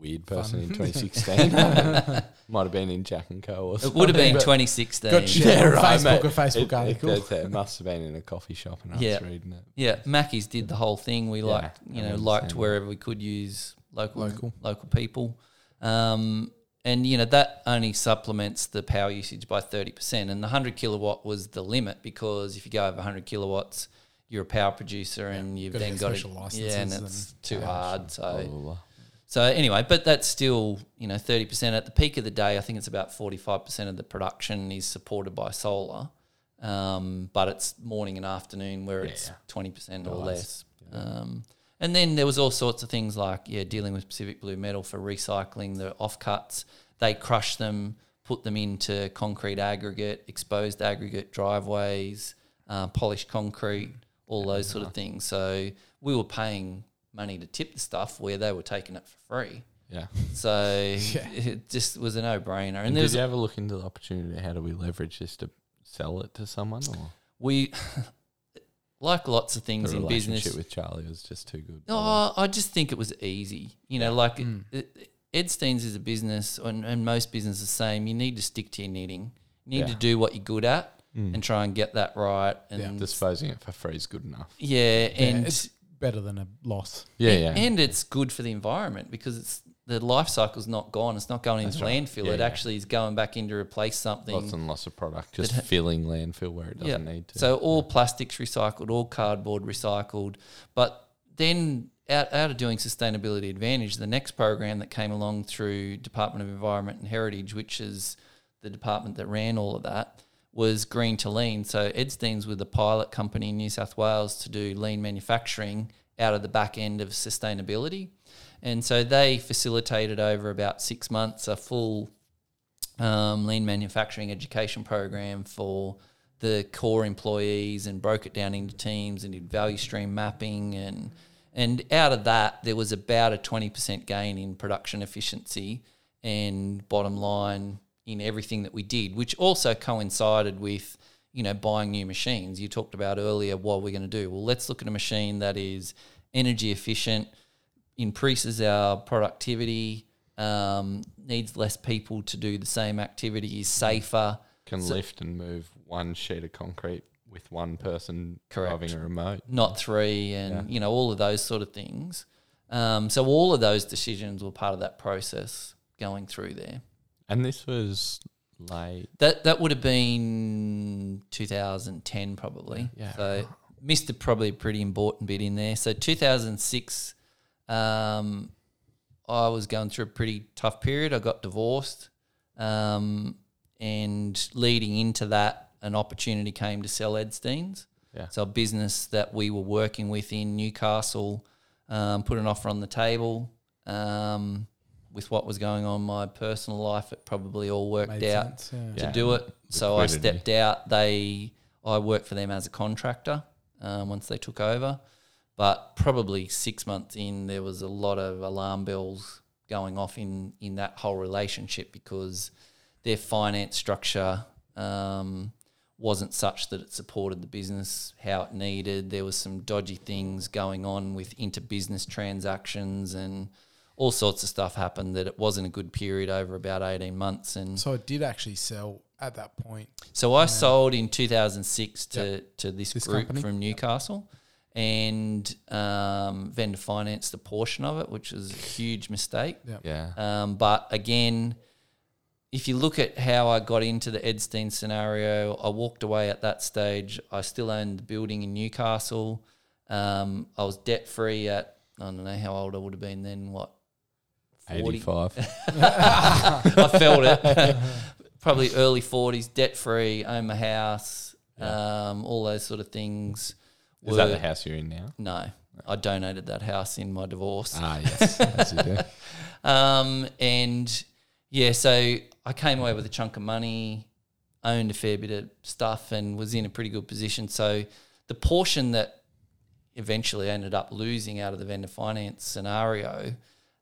B: weird person in 2016. Might have been in Jack and Co. Or
D: It
B: something.
D: would have been
C: But-
D: 2016.
C: Got shared on
B: right,
C: Facebook,
B: mate.
C: a Facebook
B: It, it,
C: article.
B: it, it must have been in a coffee shop, and I
D: Yeah.
B: was reading it.
D: Yeah, Mackey's did the whole thing. We
B: Yeah,
D: liked, you
B: I
D: know, liked
B: that.
D: wherever we could use local
C: Local.
D: local, people. Um, and you know that only supplements the power usage by thirty percent. And the hundred kilowatt was the limit because if you go over hundred kilowatts, you're a power producer, and you've
C: gotta
D: then
C: get
D: got
C: special
D: to
C: licenses
D: yeah, and
C: and
D: it's too
C: power
D: hard.
B: Blah,
D: So
B: blah, blah.
D: So anyway, but that's still you know thirty percent at the peak of the day. I think it's about forty five percent of the production is supported by solar, um, but it's morning and afternoon where it's
B: Yeah.
D: twenty percent or less. Um, and then there was all sorts of things like yeah, dealing with Pacific Blue Metal for recycling the offcuts. They crush them, put them into concrete aggregate, exposed aggregate driveways, uh, polished concrete, all those sort of things. So we were paying money to tip the stuff where they were taking it for free.
B: Yeah.
D: So
C: Yeah.
D: it just was a no brainer. And,
B: And
D: there's
B: did you ever look into the opportunity? How do we leverage this to sell it to someone? Or
D: we like lots of things
B: the
D: in
B: relationship
D: business.
B: with Charlie was just too good.
D: Oh, I just think it was easy. You know, like
C: Mm.
D: it, Edstein's is a business, and, and most businesses the same. You need to stick to your knitting. You need to do what you're good at
B: Mm.
D: and try and get that right. And yeah,
B: Disposing it for free is good enough.
C: Yeah,
D: and
C: it's better than a loss.
B: Yeah,
D: and,
B: yeah.
D: and it's good for the environment because it's the life cycle's not gone. It's not going into
B: right.
D: landfill.
B: Yeah,
D: it
B: yeah.
D: actually is going back in to replace something.
B: Lots and lots of product just
D: that ha-
B: filling landfill where it doesn't need to.
D: So all plastics recycled, all cardboard recycled. But then out, out of doing sustainability advantage, the next program that came along through Department of Environment and Heritage, which is the department that ran all of that, was green to lean. So Edstein's with a pilot company in New South Wales to do lean manufacturing out of the back end of sustainability. And so they facilitated over about six months a full um, lean manufacturing education program for the core employees and broke it down into teams and did value stream mapping and and out of that there was about a 20% gain in production efficiency and bottom line in everything that we did which also coincided with you know buying new machines you talked about earlier what we're going to do well let's look at a machine that is energy efficient increases our productivity um, needs less people to do the same activity is safer
B: Can
D: so-
B: lift and move one sheet of concrete with one person
D: Correct.
B: driving a remote.
D: not three, and
B: Yeah.
D: you know all of those sort of things. Um, so all of those decisions were part of that process going through there.
B: And this was late.
D: That that would have been 2010 probably.
B: Yeah.
D: So missed a probably pretty important bit in there. So 2006, um, I was going through a pretty tough period. I got divorced, um, and leading into that, an opportunity came to sell Edstein's.
B: Yeah.
D: So a business that we were working with in Newcastle um, put an offer on the table. Um, with what was going on in my personal life, it probably all worked
C: Made
D: out
C: sense, yeah.
D: to
B: Yeah.
D: do it. So I
B: Liquidity.
D: stepped out. They I worked for them as a contractor um, once they took over, but probably six months in, there was a lot of alarm bells going off in in that whole relationship because their finance structure um, wasn't such that it supported the business how it needed. There was some dodgy things going on with inter business transactions and all sorts of stuff happened that it wasn't a good period over about 18 months and
C: So it did actually sell at that point.
D: so I sold in 2006 to, to this,
C: This
D: group
C: company?
D: from Newcastle, and um, vendor financed a portion of it, which was a huge mistake.
C: Yeah.
B: Yeah.
D: Um, but again, if you look at how I got into the Edstein scenario, I walked away at that stage. I still owned the building in Newcastle. Um, I was debt free at I don't know how old I would have been then. What 40?
B: 85.
D: I felt it. Probably early forties, debt free, own my house, um, all those sort of things.
B: Is that the house you're in now?
D: No, I donated that house in my divorce.
B: Ah, yes. As you do.
D: Um, and yeah, so I came away with a chunk of money, owned a fair bit of stuff, and was in a pretty good position. So the portion that eventually ended up losing out of the vendor finance scenario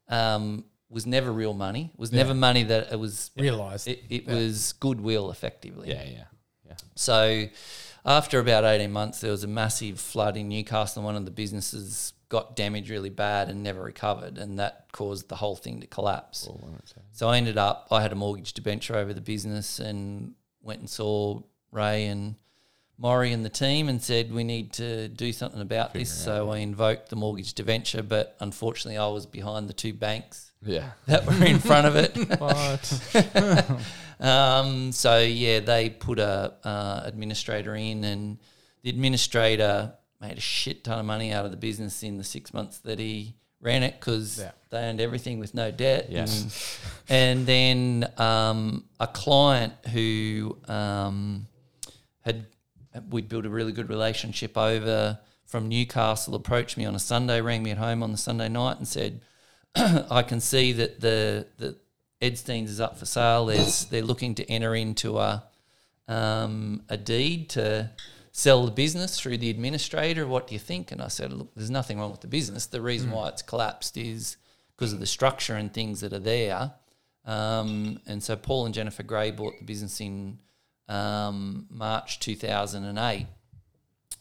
D: um, was never real money. Was never money that it was.
C: Realised.
D: It, it was goodwill, effectively.
B: Yeah, yeah. Yeah.
D: So after about 18 months, there was a massive flood in Newcastle, and one of the businesses got damaged really bad and never recovered, and that caused the whole thing to collapse.
B: All on its own.
D: So I ended up, I had a mortgage debenture over the business and went and saw Ray and Maury and the team and said, we need to do something about this. So I invoked the mortgage debenture, but unfortunately I was behind the two banks
B: Yeah.
D: that were in front of it.
B: What?
D: Um, so yeah, they put a uh, administrator in, and the administrator made a shit ton of money out of the business in the six months that he ran it because
C: Yeah.
D: they owned everything with no debt.
B: Yes.
D: And, and then um, a client who um, had we'd built a really good relationship over from Newcastle approached me on a Sunday, rang me at home on the Sunday night, and said, "I can see that the the Edsteins is up for sale. There's they're looking to enter into a um, a deed to sell the business through the administrator. What do you think?" And I said, "Look, there's nothing wrong with the business. The reason why it's collapsed is because of the structure and things that are there." Um, and so Paul and Jennifer Gray bought the business in um, March 2008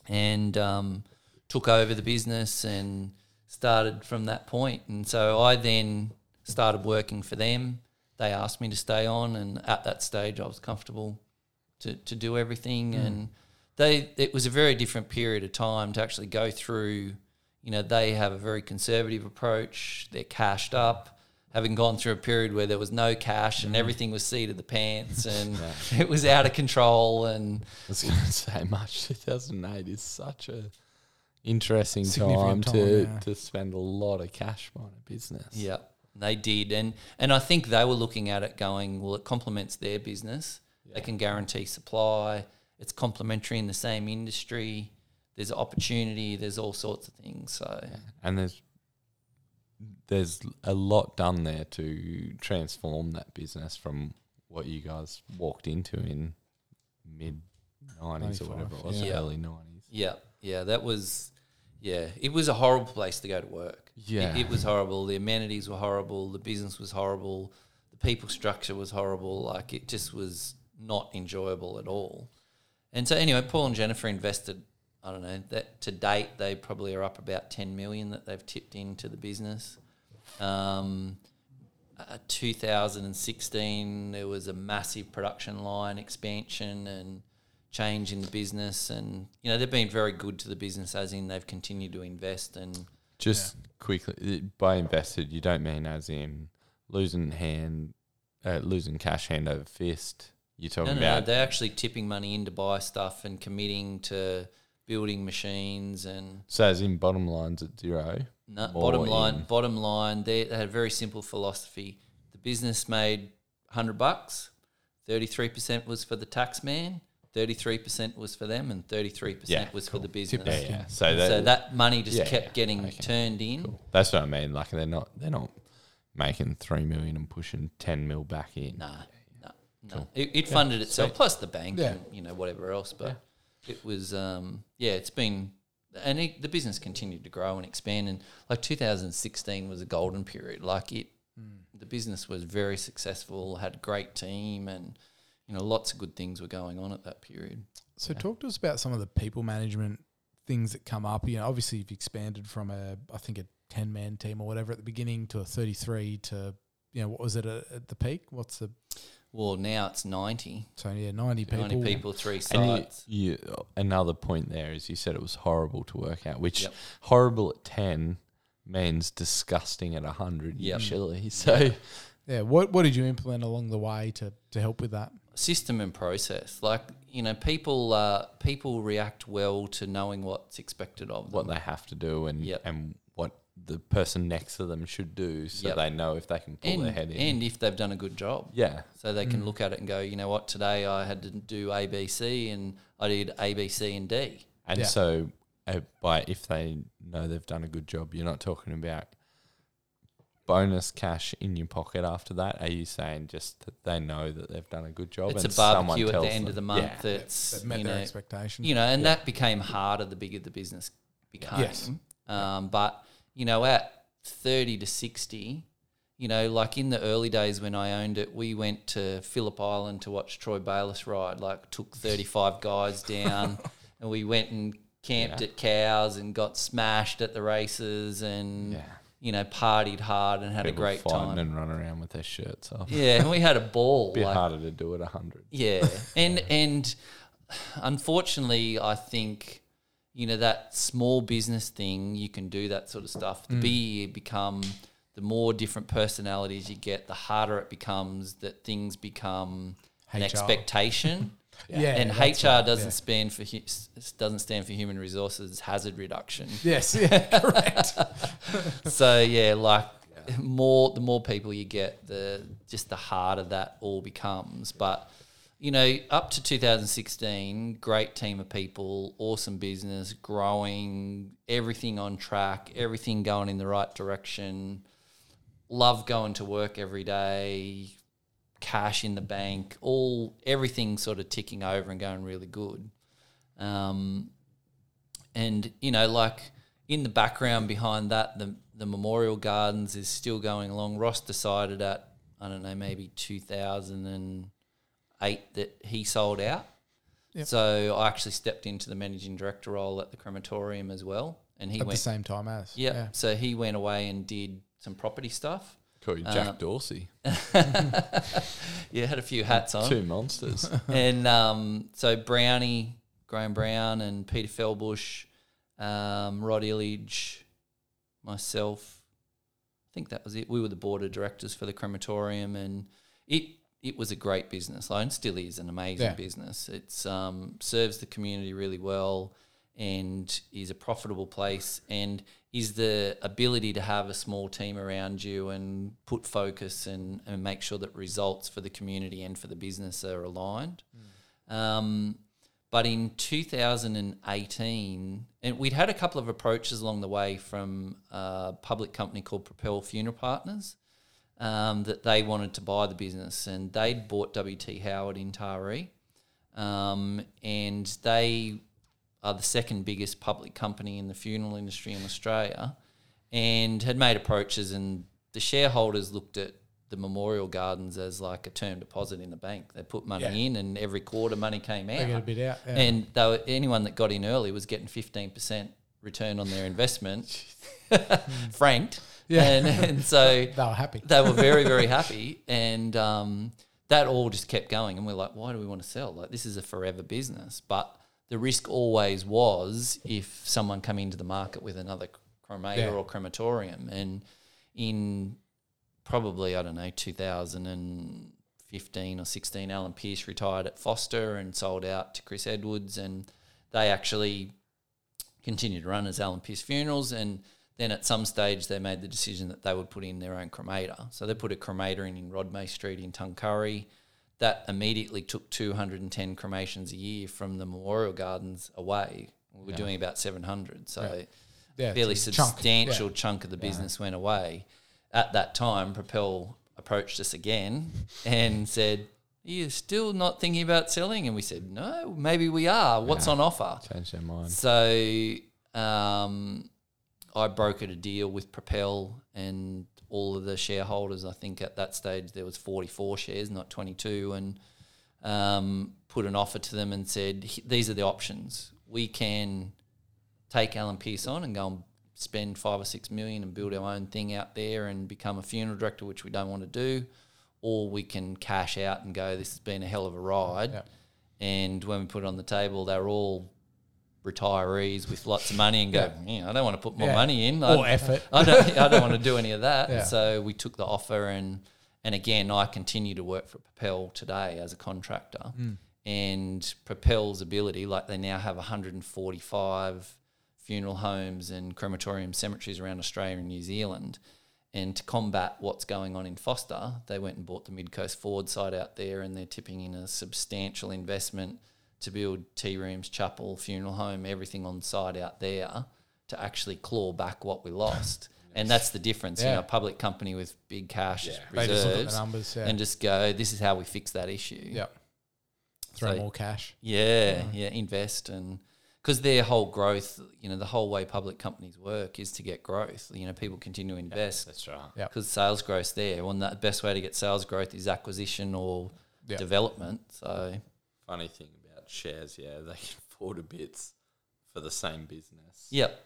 D: and um, took over the business and started from that point. And so I then started working for them. They asked me to stay on, and at that stage, I was comfortable to, to do everything. Mm. And they it was a very different period of time to actually go through. You know, they have a very conservative approach. They're cashed up. Having gone through a period where there was no cash and mm. everything was seat of the pants and it was out of control and
B: I was going to say March 2008 is such a interesting time,
C: time,
B: to
C: yeah.
B: to spend a lot of cash on a business.
D: Yeah, they did, and and I think they were looking at it going, well, it complements their business. They can guarantee supply. It's complementary in the same industry. There's opportunity. There's all sorts of things. So
B: and there's there's a lot done there to transform that business from what you guys walked into in mid 90s or whatever it was,
D: yeah.
B: early 90s.
D: yeah, yeah, that was yeah, it was a horrible place to go to work.
B: Yeah.
D: it, it was horrible. The amenities were horrible. The business was horrible. The people structure was horrible. Like it just was not enjoyable at all. And so anyway, Paul and Jennifer invested. I don't know that to date they probably are up about ten million that they've tipped into the business. Um, uh, 2016 there was a massive production line expansion and change in the business, and you know they've been very good to the business, as in they've continued to invest and
B: Just quickly, uh, by invested, you don't mean as in losing hand, uh, losing cash hand over fist. You're talking
D: no, no,
B: about
D: they're actually tipping money in to buy stuff and committing to building machines and
B: so as in bottom lines at zero.
D: no, bottom line.
B: in.
D: Bottom line, they, they had a very simple philosophy. The business made hundred bucks. Thirty three percent was for the tax man. Thirty three percent was for them, and thirty three percent
B: Yeah,
D: was for the business.
B: Yeah, yeah. So that,
D: So that money just
B: Yeah,
D: kept
B: yeah.
D: getting
B: Okay.
D: turned in.
B: that's what I mean. Like they're not they're not making three million and pushing ten mil back in.
D: Nah, no, no. It, it funded itself, plus the bank
C: Yeah.
D: and you know whatever else. But it was, um, yeah, it's been, and it, the business continued to grow and expand. And like 2016 was a golden period. Like it, the business was very successful, had a great team, and you know, lots of good things were going on at that period.
A: So talk to us about some of the people management things that come up. You know, obviously you've expanded from a I think a ten man team or whatever at the beginning to a thirty three to you know what was it at, at the peak? What's the
D: Well, now it's 90.
A: so yeah ninety people.
D: 90 people, three
B: And you,
D: sites.
B: you, another point there is you said it was horrible to work out, which
D: Yep.
B: horrible at 10 means disgusting at 100
D: Yep.
B: usually. So,
A: Yeah. What what did you implement along the way to to help with that?
D: System and process. Like, you know, people uh, people react well to knowing what's expected of them.
B: what they have to do and,
D: Yep.
B: and what the person next to them should do so
D: Yep.
B: they know if they can pull
D: and,
B: their head in.
D: and if they've done a good job.
B: yeah.
D: So they
A: Mm.
D: can look at it and go, you know what, today I had to do A, B, C, and I did A, B, C, and D.
B: And
A: Yeah.
B: so, uh, by if they know they've done a good job, you're not talking about bonus cash in your pocket after that. Are you saying just that they know that they've done a good job?
D: It's a
B: and someone
D: barbecue at the end of the month
B: Yeah.
D: that's,
A: That met
D: you
A: their
D: know,
A: expectations.
D: you know, and that became harder the bigger the business became.
A: Yes.
D: Um, but you know, at thirty to sixty, you know, like in the early days when I owned it, we went to Phillip Island to watch Troy Bayliss ride. Like, took thirty-five guys down, and we went and camped
B: Yeah.
D: at Cowes and got smashed at the races, and
B: Yeah.
D: You know, partied hard and had
B: People
D: a great time.
B: and run around with their shirts off.
D: Yeah, and we had a ball.
B: bit
D: like,
B: harder to do at 100.
D: yeah, and and unfortunately, I think you know that small business thing. You can do that sort of stuff. The mm. bigger you become, the more different personalities you get, the harder it becomes. That things become an expectation.
A: Yeah,
D: and HR
A: right,
D: doesn't
A: yeah.
D: stand for hu- doesn't stand for human resources hazard reduction.
A: Yes. Yeah. Correct.
D: so yeah, like more the more people you get, the just the harder that all becomes. But you know, up to 2016, great team of people, awesome business, growing, everything on track, everything going in the right direction. Love going to work every day, cash in the bank, all everything sort of ticking over and going really good. Um, and you know, like in the background behind that, the the Memorial Gardens is still going along. Ross decided at I don't know maybe two thousand and eight that he sold out.
A: Yep.
D: So I actually stepped into the managing director role at the crematorium as well, and he
A: At the same time as.
D: Yep.
A: Yeah.
D: So he went away and did some property stuff.
B: Call you Jack
D: Uh,
B: Dorsey.
D: Yeah, had a few hats on.
B: Two monsters.
D: and um, so Brownie, Graham Brown, and Peter Fellbush, um, Rod Illich, myself. I think that was it. We were the board of directors for the crematorium, and it it was a great business. Like, and still is an amazing
A: Yeah.
D: business. It's um, serves the community really well, and is a profitable place, and is the ability to have a small team around you and put focus and, and make sure that results for the community and for the business are aligned. Um, but in 2018, and we'd had a couple of approaches along the way from a public company called Propel Funeral Partners um, that they wanted to buy the business, and they'd bought WT Howard in Taree, um, and they are the second biggest public company in the funeral industry in Australia, and had made approaches, and the shareholders looked at the memorial gardens as like a term deposit in the bank. They put money
A: Yeah.
D: in, and every quarter money came out.
A: They get a bit out. Yeah.
D: And they were, anyone that got in early was getting fifteen percent return on their investment, franked.
A: Yeah.
D: And, and so
A: they were happy.
D: they were very very happy, and um, that all just kept going. And we're like, why do we want to sell? Like this is a forever business, but the risk always was if someone come into the market with another cremator
A: Yeah.
D: or crematorium, and in probably I don't know 2015 or 16, Alan Pierce retired at Foster and sold out to Chris Edwards, and they actually continued to run as Alan Pierce Funerals, and then at some stage they made the decision that they would put in their own cremator. So they put a cremator in in Rodmay Street in Tuncurry. That immediately took 210 cremations a year from the Memorial Gardens away. We were
B: Yeah.
D: doing about 700. So
A: Yeah. Yeah,
D: fairly
A: a chunk.
D: substantial
A: Yeah.
D: chunk of the business went away. At that time, Propel approached us again and said, Are you still not thinking about selling? And we said, No, maybe we are. What's on offer?
B: Change their mind.
D: So um, I brokered a deal with Propel and all of the shareholders. I think at that stage there was 44 shares, not 22. And um, put an offer to them and said, "These are the options. We can take Alan Pierce on and go and spend five or six million and build our own thing out there and become a funeral director, which we don't want to do, or we can cash out and go. This has been a hell of a ride."
A: Yeah.
D: And when we put it on the table, they were all retirees with lots of money and go, yeah, I don't want to put more
A: Yeah.
D: money in.
A: Or
D: I,
A: effort.
D: I don't, I don't want to do any of that.
A: Yeah.
D: So we took the offer and and again, I continue to work for Propel today as a contractor.
A: Hmm.
D: And Propel's ability, like they now have 145 funeral homes and crematorium cemeteries around Australia and New Zealand. And to combat what's going on in Foster, they went and bought the Mid Coast Ford site out there, and they're tipping in a substantial investment to build tea rooms, chapel, funeral home, everything on site out there to actually claw back what we lost. And that's the difference. You know, a public company with big cash
A: They just look at the
D: reserves
A: numbers. Yeah.
D: and just go, this is how we fix that issue.
A: yeah. Throw
D: So-
A: more cash.
D: Yeah, yeah, invest and because their whole growth, you know, the whole way public companies work is to get growth. You know, people continue to invest
B: That's right.
A: Yeah.
D: because sales growth there. Well, the best way to get sales growth is acquisition or
A: Yeah.
D: development. So
B: Funny thing shares, yeah, they can fall to bits for the same business.
D: yep,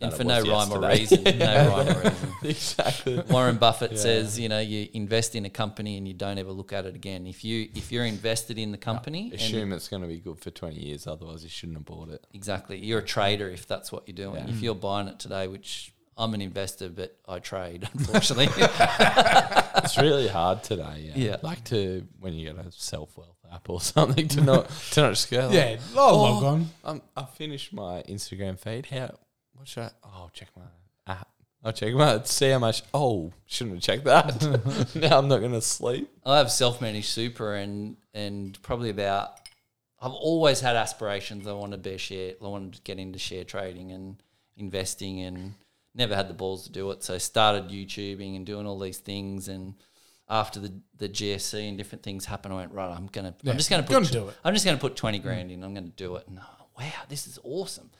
D: and for no rhyme or reason, no rhyme or reason.
B: exactly.
D: Warren Buffett
B: Yeah.
D: says, you know, you invest in a company and you don't ever look at it again. If you if you're invested in the company, and
B: Assume it's going to be good for 20 years, otherwise you shouldn't have bought it.
D: exactly, you're a trader if that's what you're doing.
B: Yeah.
D: If you're buying it today, which I'm an investor, but I trade, unfortunately.
B: It's really hard today. Yeah.
D: Yeah.
B: Like to, when you get a SelfWealth app or something, to not, to not just go, like,
A: Yeah. I'll
B: Oh.
A: log on.
B: Um, I finished my Instagram feed. How? What should I? Oh, I'll check my app. I'll check my see how much. Oh, shouldn't have checked that. now I'm not going to sleep.
D: I have self-managed super and and probably about I've always had aspirations. I wanted to be share. I wanted to get into share trading and investing, and never had the balls to do it. So started YouTubing and doing all these things. And after the the GFC and different things happened, I went right. I'm gonna.
A: Yeah,
D: I'm just gonna put.
A: gonna do it.
D: I'm just gonna put twenty grand in. I'm gonna do it. And wow, this is awesome.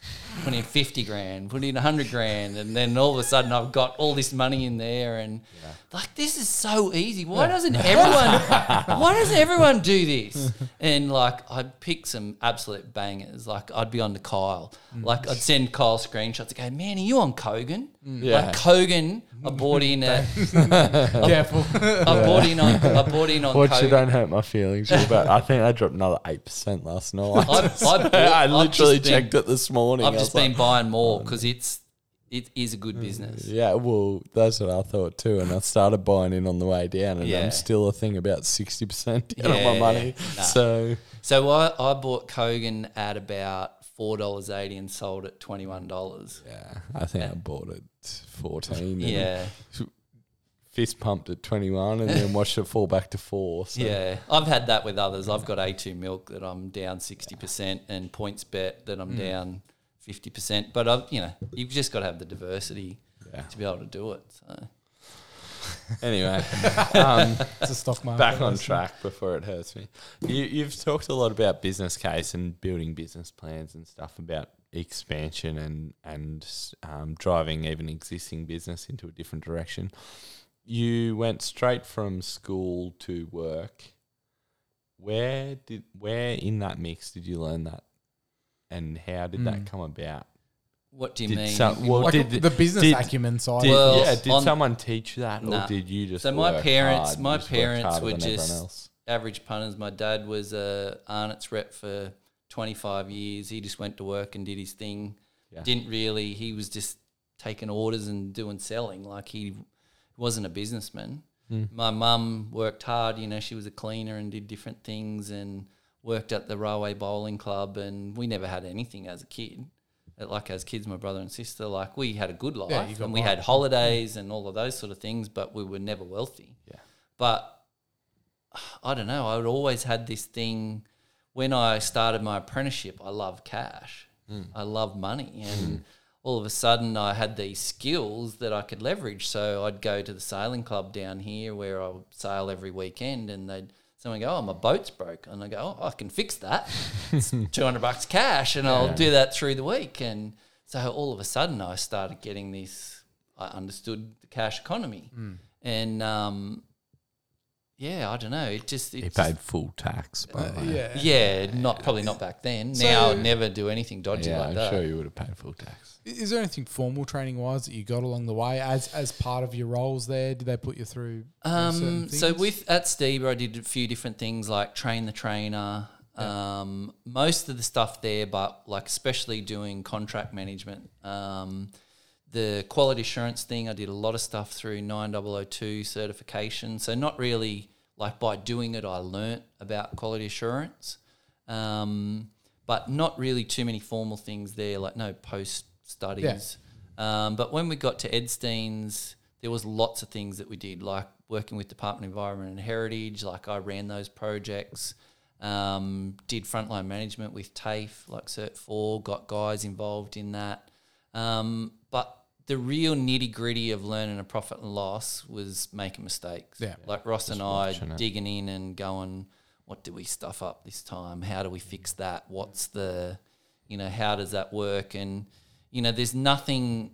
D: Put in fifty grand. Put in hundred grand, and then all of a sudden I've got all this money in there, and like this is so easy. Why doesn't everyone? why doesn't everyone do this? And like I'd pick some absolute bangers. Like I'd be on to Kyle. Mm. Like I'd send Kyle screenshots. I go, man, are you on Kogan? Mm.
B: Yeah.
D: Like Kogan, I bought in. A,
A: Careful.
D: I bought in on. I bought in on.
B: Watch you don't hurt my feelings, but I think I dropped another eight percent last night.
D: I've- I've bought-
B: I
D: I've
B: literally
D: been-
B: checked it this morning.
D: I've just been
B: like,
D: buying more oh. because it's it is a good mm. business.
B: Yeah, well, that's what I thought too, and I started buying in on the way down, and
D: Yeah.
B: I'm still a thing about sixty percent down on
D: Yeah,
B: my money.
D: nah.
B: So
D: So I, I bought Kogan at about four dollars eighty and sold at twenty one dollars.
B: yeah, I think I bought it fourteen.
D: Yeah,
B: fist pumped at twenty one, and then watched it fall back to four. So.
D: yeah. I've had that with others. I've got A two milk that I'm down sixty percent, and PointsBet that I'm down fifty percent. But I've you know you've just got to have the diversity
B: Yeah.
D: to be able to do it. So
B: Anyway, um,
A: It's a stock market.
B: back on track before it hurts me. You, you've talked a lot about business case and building business plans and stuff about expansion and and um, driving even existing business into a different direction. You went straight from school to work. Where did where in that mix did you learn that, and how did that
A: Mm.
B: come about?
D: what do you
B: Did
D: mean?
B: some- well,
A: Like
B: did-
A: the business
B: did-
A: acumen side.
B: Did,
D: Well,
B: yeah, did
D: on-
B: someone teach that,
D: Nah.
B: or did you just?
D: So my parents-
B: hard,
D: my
B: you just worked
D: parents were just- average punters. My dad was a Arnott's rep for 25 years. He just went to work and did his thing.
B: Yeah.
D: Didn't really. He was just taking orders and doing selling. Like he wasn't a businessman.
B: Mm.
D: My mum worked hard. You know, she was a cleaner and did different things and worked at the railway bowling club. And we never had anything as a kid. Uh, Like as kids, my brother and sister, like we had a good life
A: Yeah,
D: and we
A: by.
D: had holidays and all of those sort of things, but we were never wealthy.
B: Yeah.
D: But I don't know. I would always had this thing when I started my apprenticeship. I love cash. I love money, and all of a sudden I had these skills that I could leverage. So I'd go to the sailing club down here where I would sail every weekend, and they'd someone go, "Oh, my boat's broke," and I go, "Oh, I can fix that. It's two hundred bucks cash, and I'll do that through the week." And so all of a sudden I started getting this. I understood the cash economy, and um, yeah, I don't know. It just
B: He
D: it's
B: paid full tax, by the
A: Uh,
B: way.
A: yeah.
D: yeah, not probably not back then.
A: So-
D: now I'd never do anything dodgy
B: Yeah,
D: like
B: I'm
D: that.
B: sure you would have paid full tax.
A: Is there anything formal training wise that you got along the way as as part of your roles there? Did they put you through
D: Um, so with at Steve, I did a few different things like train the trainer. Um, most of the stuff there, but like especially doing contract management. Um, the quality assurance thing, I did a lot of stuff through 9002 certification. So not really like by doing it, I learnt about quality assurance, um, but not really too many formal things there, like no post studies. Um, but when we got to Edstein's, there was lots of things that we did, like working with Department of Environment and Heritage. Like I ran those projects, um, did frontline management with TAFE, like Cert Four, got guys involved in that. Um, but the real nitty gritty of learning a profit and loss was making mistakes.
A: Yeah.
D: like Ross and I
B: watching it.
D: digging in and going, what do we stuff up this time? How do we fix that? What's the, you know, how does that work? And you know, there's nothing,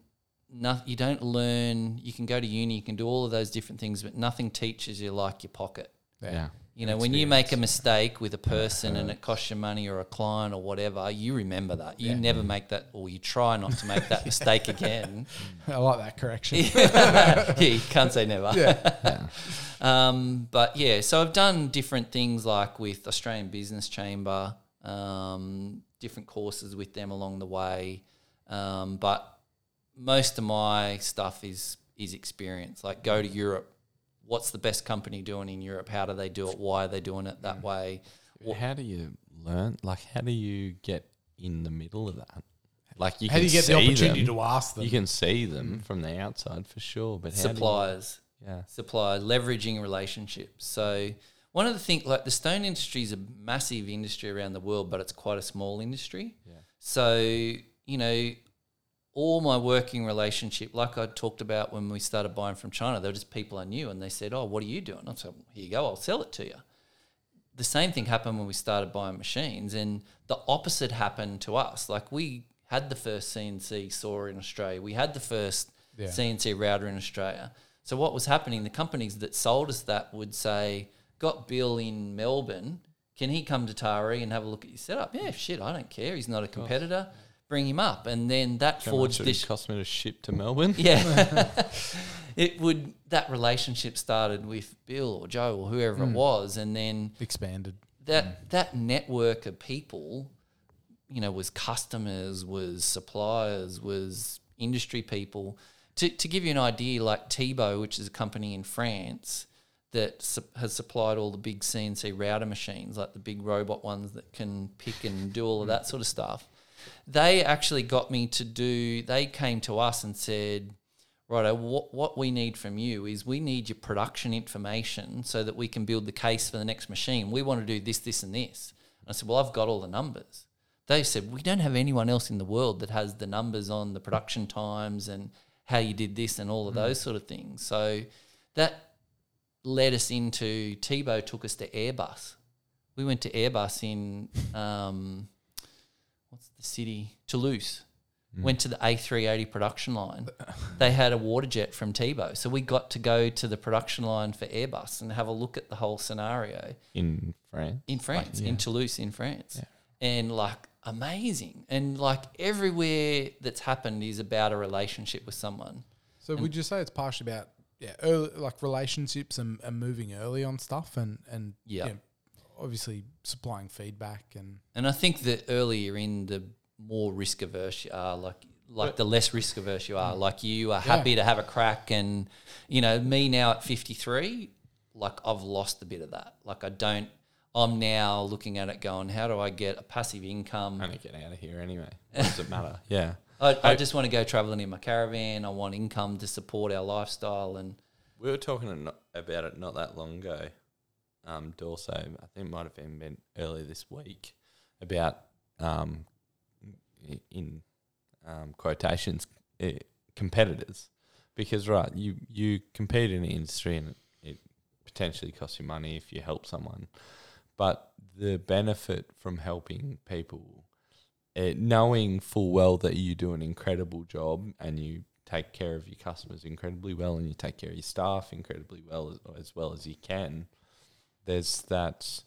D: no, you don't learn. You can go to uni, you can do all of those different things, but nothing teaches you like your pocket.
B: Yeah.
D: You know, when you make a mistake with a person and it costs you money or a client or whatever, you remember that. You never make that, or you try not to make that mistake again.
A: I like that correction.
D: yeah, you can't say never.
A: Yeah.
D: Um, but yeah, so I've done different things like with Australian Business Chamber, um, different courses with them along the way. Um, but most of my stuff is is experience. Like go to Europe. What's the best company doing in Europe? How do they do it? Why are they doing it that way?
B: How do you learn? Like, how do you get in the middle of that? Like, you
A: How
B: can
A: do you get the opportunity
B: them.
A: to ask them?
B: You can see them from the outside for sure, but how do you-
D: Suppliers.
B: yeah,
D: supply leveraging relationships. So one of the things like the stone industry is a massive industry around the world, but it's quite a small industry.
B: Yeah.
D: So you know, all my working relationship, like I talked about when we started buying from China, they were just people I knew, and they said, "Oh, what are you doing?" I said, "Here you go, I'll sell it to you." The same thing happened when we started buying machines, and the opposite happened to us. Like we had the first CNC saw in Australia, we had the first
A: Yeah.
D: CNC router in Australia. So what was happening? The companies that sold us that would say, "Got Bill in Melbourne. Can he come to Taree and have a look at your setup?" Yeah, shit, I don't care. He's not a competitor. Bring him up, and then that
B: how
D: forged
B: would
D: this.
B: it cost me to ship to Melbourne?
D: Yeah, it would. That relationship started with Bill or Joe or whoever
B: Hmm.
D: it was, and then
A: Expanded.
D: that that network of people, you know, was customers, was suppliers, was industry people. To to give you an idea, like Thibaut, which is a company in France that su- has supplied all the big CNC router machines, like the big robot ones that can pick and do all of that sort of stuff. They actually got me to do. They came to us and said, righto, what, what we need from you is we need your production information so that we can build the case for the next machine. We want to do this, this, and this. And I said, well, I've got all the numbers. They said, we don't have anyone else in the world that has the numbers on the production times and how you did this and all of those sort of things. So that led us into Thibaut took us to Airbus. We went to Airbus in um, the city? Toulouse. Mm. Went to the A380 production line. They had a water jet from Thibaut. So we got to go to the production line for Airbus and have a look at the whole scenario
B: in France.
D: in France,
B: yeah.
D: in Toulouse, in France.
B: Yeah.
D: And like amazing. And like everywhere that's happened is about a relationship with someone.
A: So would you say it's partially about yeah, early, like relationships and, and moving early on stuff and and
D: Yeah.
A: you know, obviously supplying feedback and
D: And I think the earlier in, the more risk averse you are, like like the less risk averse you are. Mm. Like you are happy to have a crack, and you know me now at fifty three, like I've lost a bit of that. Like I don't. I'm now looking at it, going, how do I get a passive income?
B: I'm gonna get out of here anyway. What does it matter? Yeah.
D: I, I just want to go traveling in my caravan. I want income to support our lifestyle, and
B: We were talking about it not that long ago. Um, Dorso, I think might have been been earlier this week about um, in um, quotations competitors, because right, you you compete in the industry and it potentially costs you money if you help someone, but the benefit from helping people, eh, knowing full well that you do an incredible job and you take care of your customers incredibly well and you take care of your staff incredibly well as, as well as you can there's that,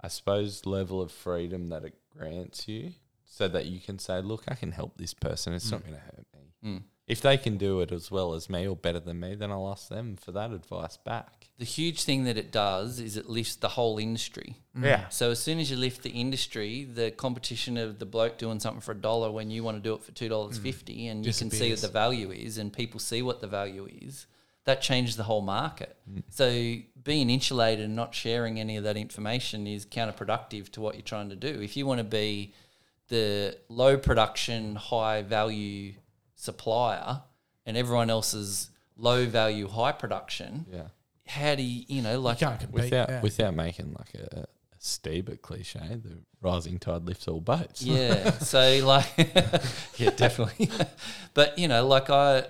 B: I suppose, level of freedom that it grants you, so that you can say, "Look, I can help this person. It's not
A: Mm.
B: going to hurt me."
D: Mm.
B: If they can do it as well as me or better than me, then I'll ask them for that advice back.
D: The huge thing that it does is it lifts the whole industry.
B: Yeah.
D: So as soon as you lift the industry, the competition of the bloke doing something for a dollar when you want to do it for two dollars fifty, and you can see what the value is, and people see what the value is, that changes the whole market. Mm. So being insulated and not sharing any of that information is counterproductive to what you're trying to do. If you want to be the low production, high value supplier, and everyone else is low value, high production,
B: Yeah.
D: how do you, you know, like
A: can't compete.
B: Without
A: yeah.
B: without making like a, a Steve cliche, the rising tide lifts all boats.
D: Yeah. so like, yeah, definitely. but you know, like I,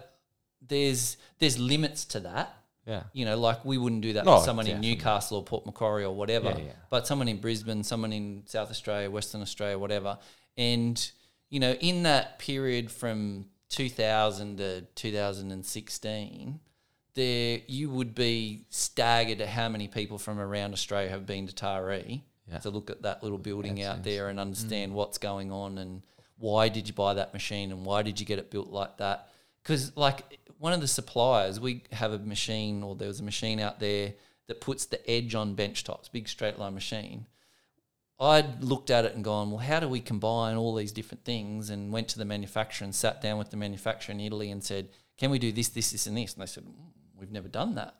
D: there's there's limits to that.
B: Yeah.
D: You know, like we wouldn't do that
B: No,
D: for someone
B: definitely.
D: in Newcastle or Port Macquarie or whatever.
B: Yeah, yeah.
D: But someone in Brisbane, someone in South Australia, Western Australia, whatever. And you know, in that period from 2000 to 2016, there you would be staggered at how many people from around Australia have been to Taree
B: Yeah.
D: to look at that little building out there and understand mm. what's going on and why did you buy that machine and why did you get it built like that because like one of the suppliers we have a machine or there was a machine out there that puts the edge on bench tops big straight line machine I'd looked at it and gone, well, how do we combine all these different things? And went to the manufacturer and sat down with the manufacturer in Italy and said, can we do this, this, this, and this? And they said, "Mm, we've never done that.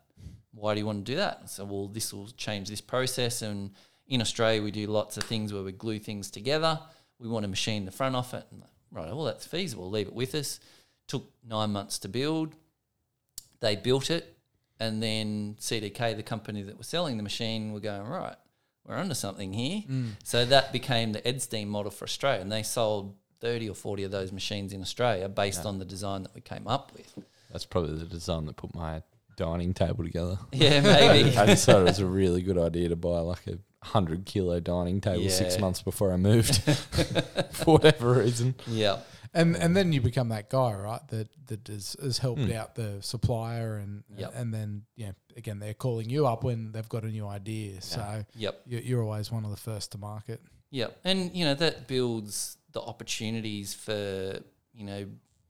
D: Why do you want to do that? And so, well, this will change this process. And in Australia, we do lots of things where we glue things together. We want to machine the front off it. And like, right, well, that's feasible. Leave it with us. Took nine months to build. They built it. And then CDK, the company that was selling the machine, were going, right, we're onto something here. Mm. So that became the Edstein model for Australia. And they sold 30 or 40 of those machines in Australia based on the design that we came up with.
B: That's probably the design that put my dining table together.
D: Yeah, maybe.
B: I just thought it was a really good idea to buy like a hundred kilo dining table six months before I moved, for whatever reason.
D: yeah.
A: And and then you become that guy, right? That that has, has helped
B: Hmm.
A: out the supplier, and
D: Yep.
A: and then yeah, again they're calling you up when they've got a new idea. So
D: Yep.
A: you- you're always one of the first to market.
D: Yep. And, you know, that builds the opportunities for, you know,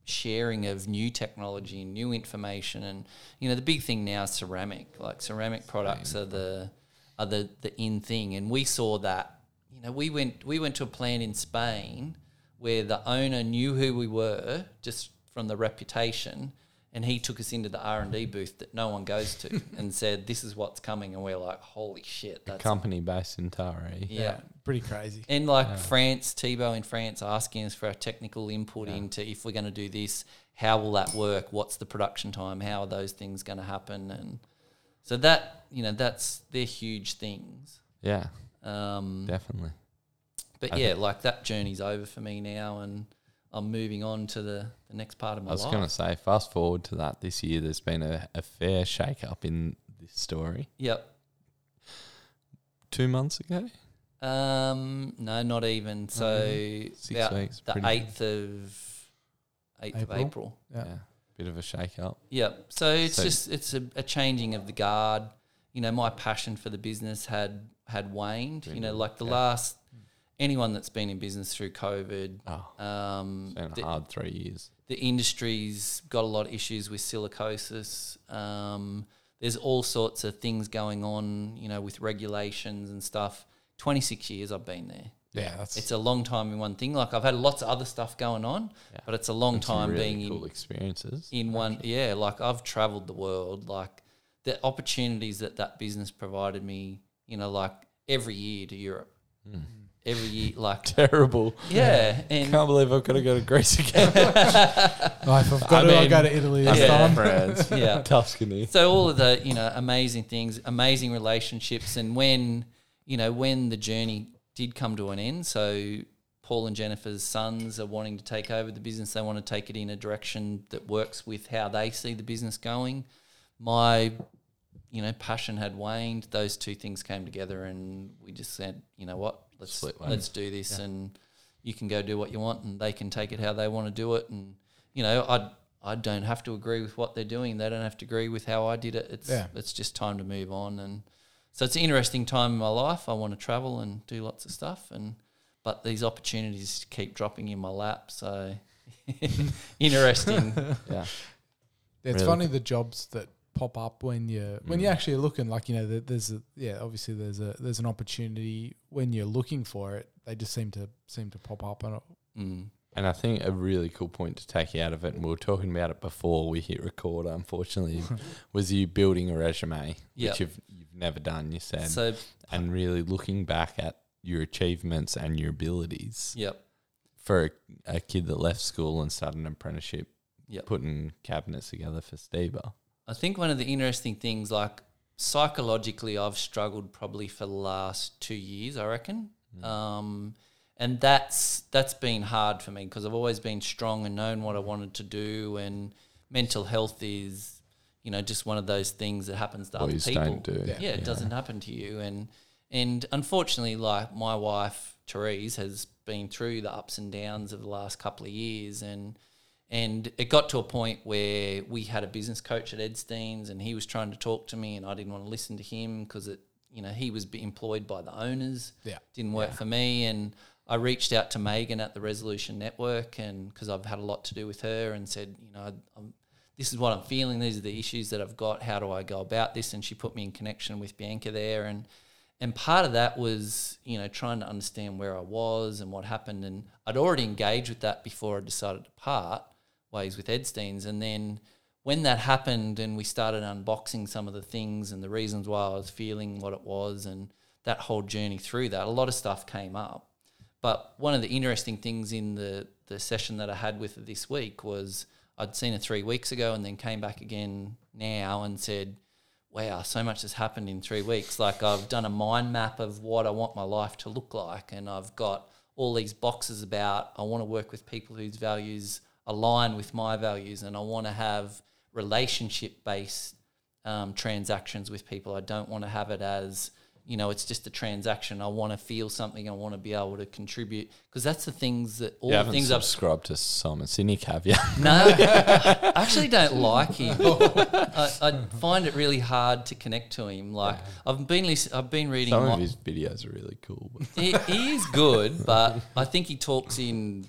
D: sharing of new technology and new information. And, you know, the big thing now is ceramic. Like ceramic products are the are the, the in thing. And we saw that, you know, we went we went to a plant in Spain where the owner knew who we were just from the reputation and he took us into the R&D booth that no one goes to and said this is what's coming and we're like holy shit that's
B: Company based in Taree.
D: yeah.
A: pretty crazy.
D: And like France, Thibaut in France asking us for our technical input into if we're going to do this, how will that work? What's the production time? How are those things going to happen? And so that you know that's they're huge things.
B: Yeah,
D: Um,
B: definitely.
D: But
B: I
D: yeah, like that journey's over for me now, and I'm moving on to the, the next part of my life.
B: I was going to say, fast forward to that this year, there's been a, a fair shake up in this story.
D: Yep.
B: Two months ago?
D: Um, no, not even. So
B: Six
D: about
B: weeks,
D: the eighth of eighth
A: April?
D: of April.
A: Yeah.
B: Yeah. Bit of a shake up.
D: Yeah. So it's
B: So-
D: just it's a, a changing of the guard. You know, my passion for the business had had waned. You know, like the
B: yeah.
D: last anyone that's been in business through COVID,
B: Oh,
D: um,
B: it's been hard three years.
D: the industry's got a lot of issues with silicosis. Um, there's all sorts of things going on. You know, with regulations and stuff. Twenty six years I've been there.
A: Yeah, that's
D: It's a long time in one thing. Like I've had lots of other stuff going on,
B: Yeah.
D: but it's a long
B: some
D: time
B: really
D: being in
B: cool experiences.
D: in one yeah like i've traveled the world like the opportunities that that business provided me you know like every year to europe
B: Mm.
D: Every year like
B: Terrible.
D: yeah and I
B: Can't believe I've got to go to Greece again.
A: Oh, if I've got
B: I
A: to, I'll
B: mean,
A: go to Italy this
D: Yeah.
A: time.
B: France.
D: yeah
B: Tuscany.
D: so all of the you know amazing things amazing relationships and when you know when the journey did come to an end so paul and jennifer's sons are wanting to take over the business they want to take it in a direction that works with how they see the business going my you know passion had waned those two things came together and we just said you know what let's
B: Split ways.
D: let's do this and you can go do what you want and they can take it how they want to do it and you know i I don't have to agree with what they're doing. They don't have to agree with how I did it. It's
A: Yeah.
D: it's just time to move on and so it's an interesting time in my life. I want to travel and do lots of stuff, and but these opportunities keep dropping in my lap. So interesting.
B: Yeah.
A: It's
B: Really
A: funny the jobs that pop up when you when
B: Mm.
A: you're actually looking like you know there's a yeah obviously there's a there's an opportunity when you're looking for it they just seem to seem to pop up and
D: Mm.
B: And I think a really cool point to take out of it, and we were talking about it before we hit record, unfortunately, was you building a resume,
D: Yep.
B: which you've, you've never done, you said,
D: So
B: and really looking back at your achievements and your abilities
D: yep,
B: for a, a kid that left school and started an apprenticeship,
D: Yep.
B: putting cabinets together for Steber.
D: I think one of the interesting things, like psychologically, I've struggled probably for the last two years. I reckon. Um, and that's that's been hard for me because I've always been strong and known what I wanted to do, and mental health is, you know, just one of those things that happens to other people.
B: don't do.
A: Yeah.
D: yeah, it doesn't happen to you, and and unfortunately, like my wife Therese has been through the ups and downs of the last couple of years, and and it got to a point where we had a business coach at Edstein's, and he was trying to talk to me, and I didn't want to listen to him because it, you know, he was employed by the owners.
A: Yeah.
D: didn't work for me, and I reached out to Megan at the Resolution Network, and because I've had a lot to do with her, and said, you know, I'm, this is what I'm feeling. These are the issues that I've got. How do I go about this? And she put me in connection with Bianca there, and and part of that was you know trying to understand where I was and what happened, and I'd already engaged with that before I decided to part ways with Edstein's, and then when that happened and we started unboxing some of the things and the reasons why I was feeling what it was and that whole journey through that, a lot of stuff came up. But one of the interesting things in the, the session that I had with her this week was I'd seen her three weeks ago and then came back again now and said, Wow, so much has happened in three weeks. Like I've done a mind map of what I want my life to look like and I've got all these boxes about I want to work with people whose values align with my values and I want to have relationship based um, transactions with people. I don't want to have it as you know it's just a transaction. I want to feel something. I want to be able to contribute because that's the things that all the things I've
B: subscribed to Simon Sinek, have you?
D: no, I actually don't like him. I, I find it really hard to connect to him. Like I've been I've been reading.
B: Some
D: mo-
B: of his videos are really cool.
D: He, he is good, but I think he talks in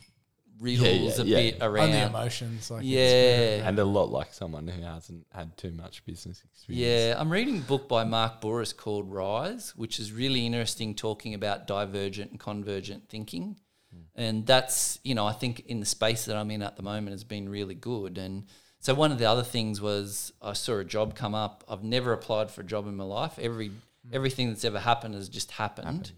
D: riddles
B: yeah,
D: a
B: yeah.
D: bit
A: on the emotions like
D: Yeah.
B: and a lot like someone who hasn't had too much business experience.
D: Yeah, I'm reading a book by Mark Burris called Rise, which is really interesting, talking about divergent and convergent thinking. Hmm. And that's, you know, I think in the space that I'm in at the moment has been really good. And so one of the other things was I saw a job come up. I've never applied for a job in my life. Every hmm. everything that's ever happened has just happened.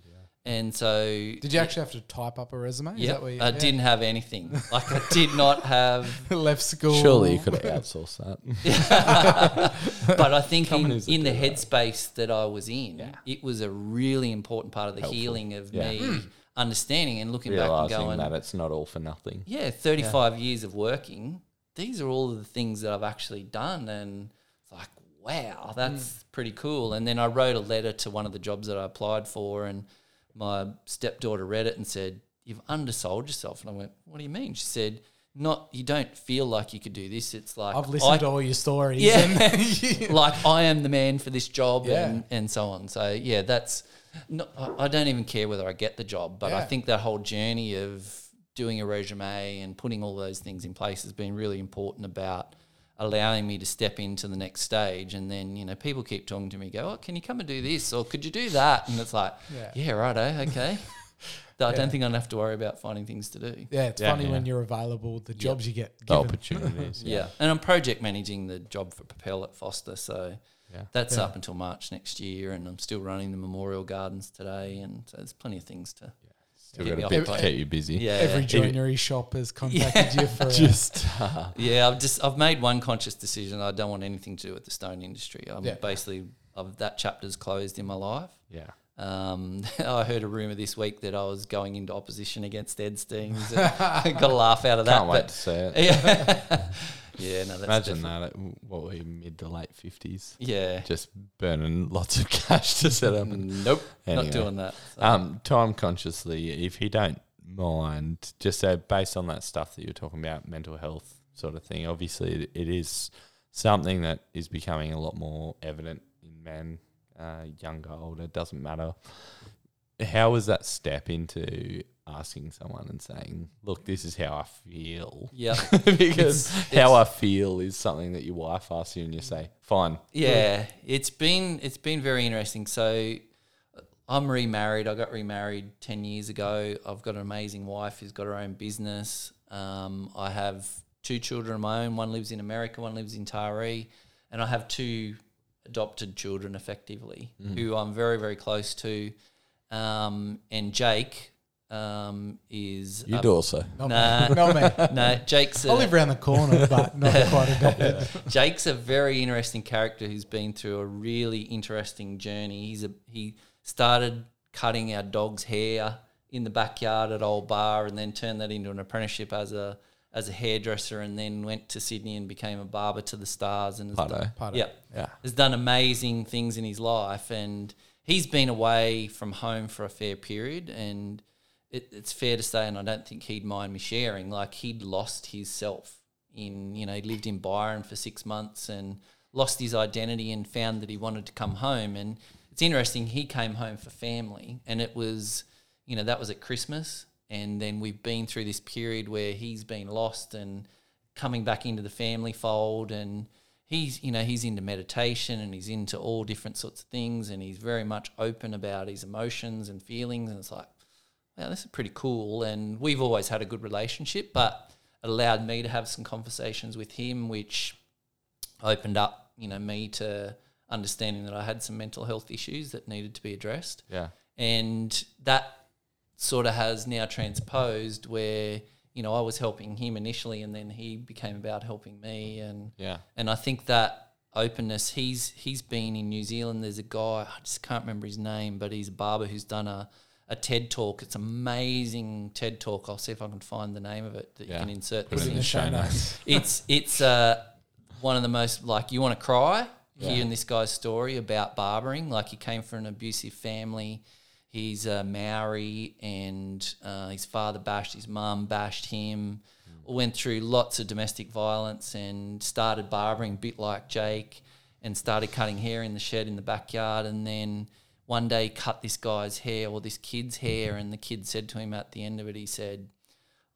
D: And so
A: Did you actually have to type up a resume? Is
D: Yeah,
A: that you,
D: I
A: yeah.
D: didn't have anything. Like I did not have
A: left school.
B: Surely you could have outsourced that.
D: but I think in,
B: Companies that
D: in the
B: do that.
D: headspace that I was in,
B: Yeah.
D: it was a really important part of the
B: Helpful.
D: healing of
B: Yeah.
D: me hmm. understanding and looking back and going,
B: that it's not all for nothing.
D: yeah, 35 years of working, these are all of the things that I've actually done. And it's like, wow, that's hmm. pretty cool. And then I wrote a letter to one of the jobs that I applied for, and my stepdaughter read it and said, You've undersold yourself. And I went, What do you mean? She said, not you don't feel like you could do this. It's like
A: I've listened
D: I-
A: to all your stories.
D: Yeah.
A: and-
D: like I am the man for this job
A: Yeah.
D: and, and so on. So yeah, that's no, I I don't even care whether I get the job, but I think that whole journey of doing a resume and putting all those things in place has been really important about allowing me to step into the next stage. And then you know people keep talking to me, go, "Oh, can you come and do this?" or "Could you do that?" And it's like,
A: Yeah.
D: "Yeah, righto, okay." I don't think I'd have to worry about finding things to do.
A: yeah, it's
B: Yeah,
A: funny
B: yeah.
A: when you're available, the jobs you get
B: The
A: given.
B: opportunities.
D: Yeah. And I'm project managing the job for Propel at Foster. So
B: Yeah.
D: that's
A: Yeah.
D: up until March next year. And I'm still running the memorial gardens today. And so there's plenty of things to.
B: Still
D: Keep
B: got
D: me
B: a bit to keep you busy.
D: Yeah.
A: Every
D: yeah.
A: joinery shop has contacted you for
B: Just uh,
D: Yeah. I've just, I've made one conscious decision. I don't want anything to do with the stone industry. I'm
A: Yeah.
D: basically, I've, that chapter's closed in my life.
B: yeah.
D: Um, I heard a rumor this week that I was going into opposition against Edstein's. I got a laugh out of that.
B: Can't wait to see it.
D: yeah, yeah, no, that's
B: Imagine
D: definitely-
B: that. At, what were you, mid to late fifties?
D: Yeah,
B: Just burning lots of cash to set up.
D: nope,
B: Anyway.
D: not doing that. So.
B: Um, time consciously, if you don't mind, just so based on that stuff that you're talking about, mental health sort of thing. Obviously, it, it is something that is becoming a lot more evident in men uh, younger, older, doesn't matter. How was that step into asking someone and saying, "Look, this is how I feel"?
D: Yeah.
B: because
D: It's-
B: how I feel is something that your wife asks you, and you say, "Fine."
D: Yeah, it's been it's been very interesting. So I'm remarried. I got remarried ten years ago. I've got an amazing wife who's got her own business. Um, I have two children of my own. One lives in America. One lives in Taree, and I have two adopted children, effectively, who I'm very very close to. Um, and Jake um, is
B: You'd
D: a-
B: also.
C: Not
D: Nah.
C: me. Not me.
D: no Jake's.
C: I
D: a-
C: live around the corner, but not quite adopted.
D: Jake's a very interesting character who's been through a really interesting journey. He's a he started cutting our dog's hair in the backyard at Old Bar, and then turned that into an apprenticeship as a as a hairdresser, and then went to Sydney and became a barber to the stars. And has
B: Pardo.
D: done-
C: Pardo.
D: yeah,
B: Yeah.
D: has done amazing things in his life, and he's been away from home for a fair period, and it, it's fair to say, and I don't think he'd mind me sharing, like he'd lost his self in, you know, he lived in Byron for six months and lost his identity and found that he wanted to come home. And it's interesting, he came home for family, and it was, you know, that was at Christmas, and then we've been through this period where he's been lost and coming back into the family fold. And he's you know he's into meditation and he's into all different sorts of things and he's very much open about his emotions and feelings. And it's like wow this is pretty cool and we've always had a good relationship but it allowed me to have some conversations with him which opened up you know me to understanding that I had some mental health issues that needed to be addressed
B: Yeah.
D: and that sort of has now transposed where you know I was helping him initially and then he became about helping me and
B: Yeah.
D: and I think that openness he's he's been in New Zealand there's a guy I just can't remember his name but he's a barber who's done a a TED talk it's amazing TED talk I'll see if I can find the name of it that
B: Yeah.
D: you can insert
B: Put
D: this
B: it in the show notes.
D: it's it's uh, one of the most like you want to cry
B: Yeah.
D: hearing this guy's story about barbering. Like he came from an abusive family. He's a Maori, and uh, his father bashed his mum, bashed him. Went through lots of domestic violence and started barbering, a bit like Jake, and started cutting hair in the shed in the backyard. And then one day cut this guy's hair or this kid's hair, and the kid said to him at the end of it, he said,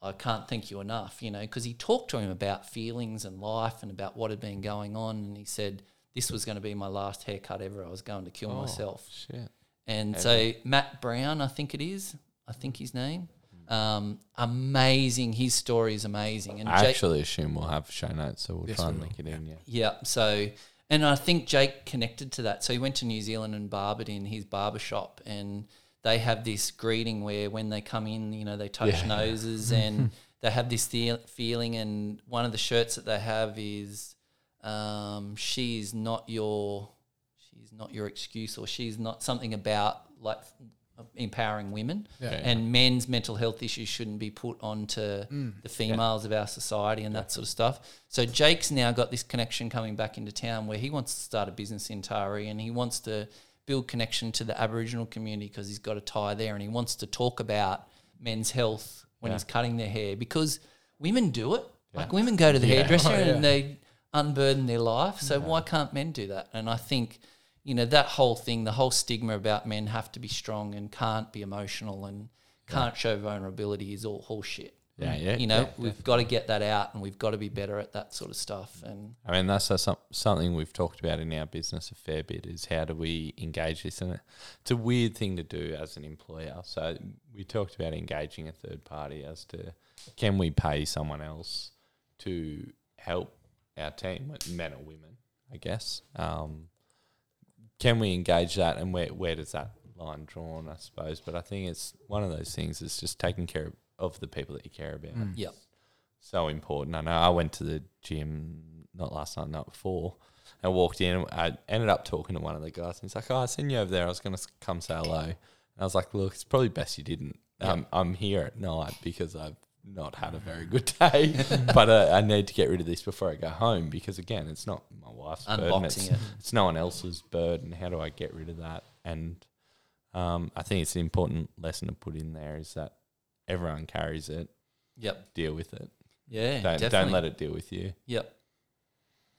D: I can't thank you enough, you know, because he talked to him about feelings and life and about what had been going on. And he said, This was going to be my last haircut ever. I was going to kill
B: Oh,
D: myself.
B: Shit.
D: And so Matt Brown, I think it is, I think his name. Um, amazing. His story is amazing. And
B: I
D: Jake,
B: actually assume we'll have show notes, so we'll
C: Yes,
B: try and link it in. Yeah.
D: yeah. So, and I think Jake connected to that. So he went to New Zealand and barbered in his barber shop, and they have this greeting where when they come in, you know, they touch
B: Yeah.
D: noses and they have this the- feeling. And one of the shirts that they have is, um, "She's not your, she's not your excuse," or "She's not something about like empowering women."
C: Yeah.
D: and men's mental health issues shouldn't be put onto mm. the females of our society and that sort of stuff. So Jake's now got this connection coming back into town where he wants to start a business in Taree and he wants to build connection to the Aboriginal community because he's got a tie there and he wants to talk about men's health when
B: Yeah.
D: he's cutting their hair because women do it. Like women go to the hairdresser
C: Oh, yeah.
D: and they unburden their life. So why can't men do that? And I think you know that whole thing, the whole stigma about men have to be strong and can't be emotional and can't show vulnerability is all bullshit.
B: Yeah, yeah,
D: You know,
B: yeah,
D: we've got to get that out and we've got to be better at that sort of stuff. And
B: I mean, that's, some, something we've talked about in our business a fair bit is how do we engage this? And it's a weird thing to do as an employer. So we talked about engaging a third party as to can we pay someone else to help our team, men or women, I guess. Um, can we engage that and where, where does that line drawn, I suppose? But I think it's one of those things is just taking care of, of the people that you care about
D: yep,
B: so important. I know I went to the gym not last night, not before. I walked in. I ended up talking to one of the guys, and he's like, "Oh, I seen you over there. I was going to come say hello." And I was like, "Look, it's probably best you didn't. Um, I'm here at night because I've not had a very good day, but uh, I need to get rid of this before I go home because again, it's not my wife's burden. It's,
D: it.
B: it's no one else's burden. How do I get rid of that? And um, I think it's an important lesson to put in there is that everyone carries it.
D: Yep.
B: Deal with it.
D: Yeah.
B: Don't
D: definitely.
B: don't let it deal with you.
D: Yep.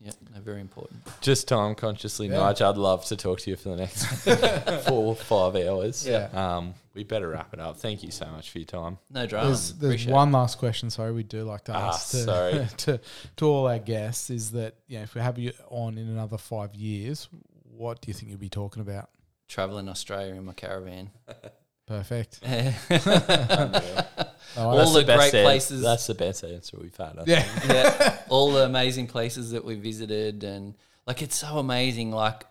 D: Yeah, no, very important.
B: Just time consciously,
C: Yeah.
B: Nigel, I'd love to talk to you for the next four or five hours.
C: Yeah.
B: Um, we better wrap it up. Thank you so much for your time.
D: No drama.
A: There's, there's
D: Appreciate
A: one last question. Sorry, we do like to
B: Ah,
A: ask to,
B: sorry.
A: to to all our guests is that you know if we have you on in another five years, what do you think you'll be talking about?
D: it. Traveling Australia in my caravan.
A: Perfect. Oh,
D: All the
B: best
D: great
B: an-
D: places.
B: That's the best answer we've had. I
A: yeah.
D: yeah, all the amazing places that we visited, and like it's so amazing. Like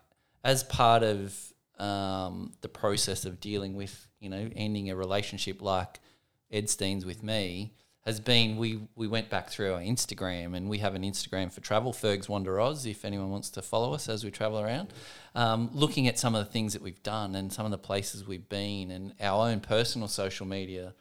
D: as part of um, the process of dealing with you know ending a relationship like Edstein's with me has been we we went back through our Instagram and we have an Instagram for Travel Fergs Wander Oz if anyone wants to follow us as we travel around, um, looking at some of the things that we've done and some of the places we've been and our own personal social media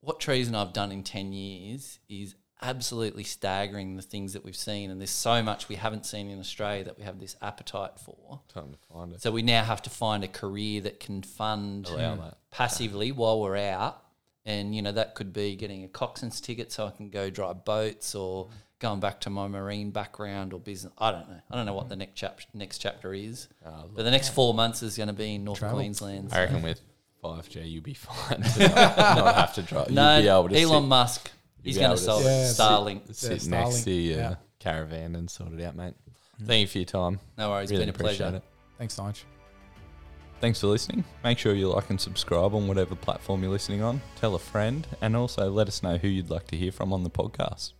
D: what Therese and I've done in 10 years is absolutely staggering the things that we've seen. And there's so much we haven't seen in Australia that we have this appetite for.
B: Time to find it.
D: So we now have to find a career that can fund
B: that.
D: passively while we're out. And, you know, that could be getting a coxswain's ticket so I can go drive boats or going back to my marine background or business. I don't know. I don't know what the next, chap- next chapter is.
B: Uh,
D: But the next four months is going to be in North
A: Travel.
D: Queensland.
B: I reckon with 5G, you'll be fine. to not, not have to drive.
D: no,
B: you'll be able to
D: Elon
B: sit,
D: Musk.
B: you'll
D: He's
B: be
D: going
B: able
D: to
B: to
D: sell
A: Yeah,
D: Starlink.
B: sit
A: Yeah,
B: next
A: Starlink,
B: to your
A: yeah.
B: caravan and sort it out, mate. Mm. Thank you for your time.
D: No worries.
B: Really
D: been a
B: appreciate
D: pleasure.
B: it.
A: Thanks, Nige.
B: Thanks for listening. Make sure you like and subscribe on whatever platform you're listening on. Tell a friend, and also let us know who you'd like to hear from on the podcast.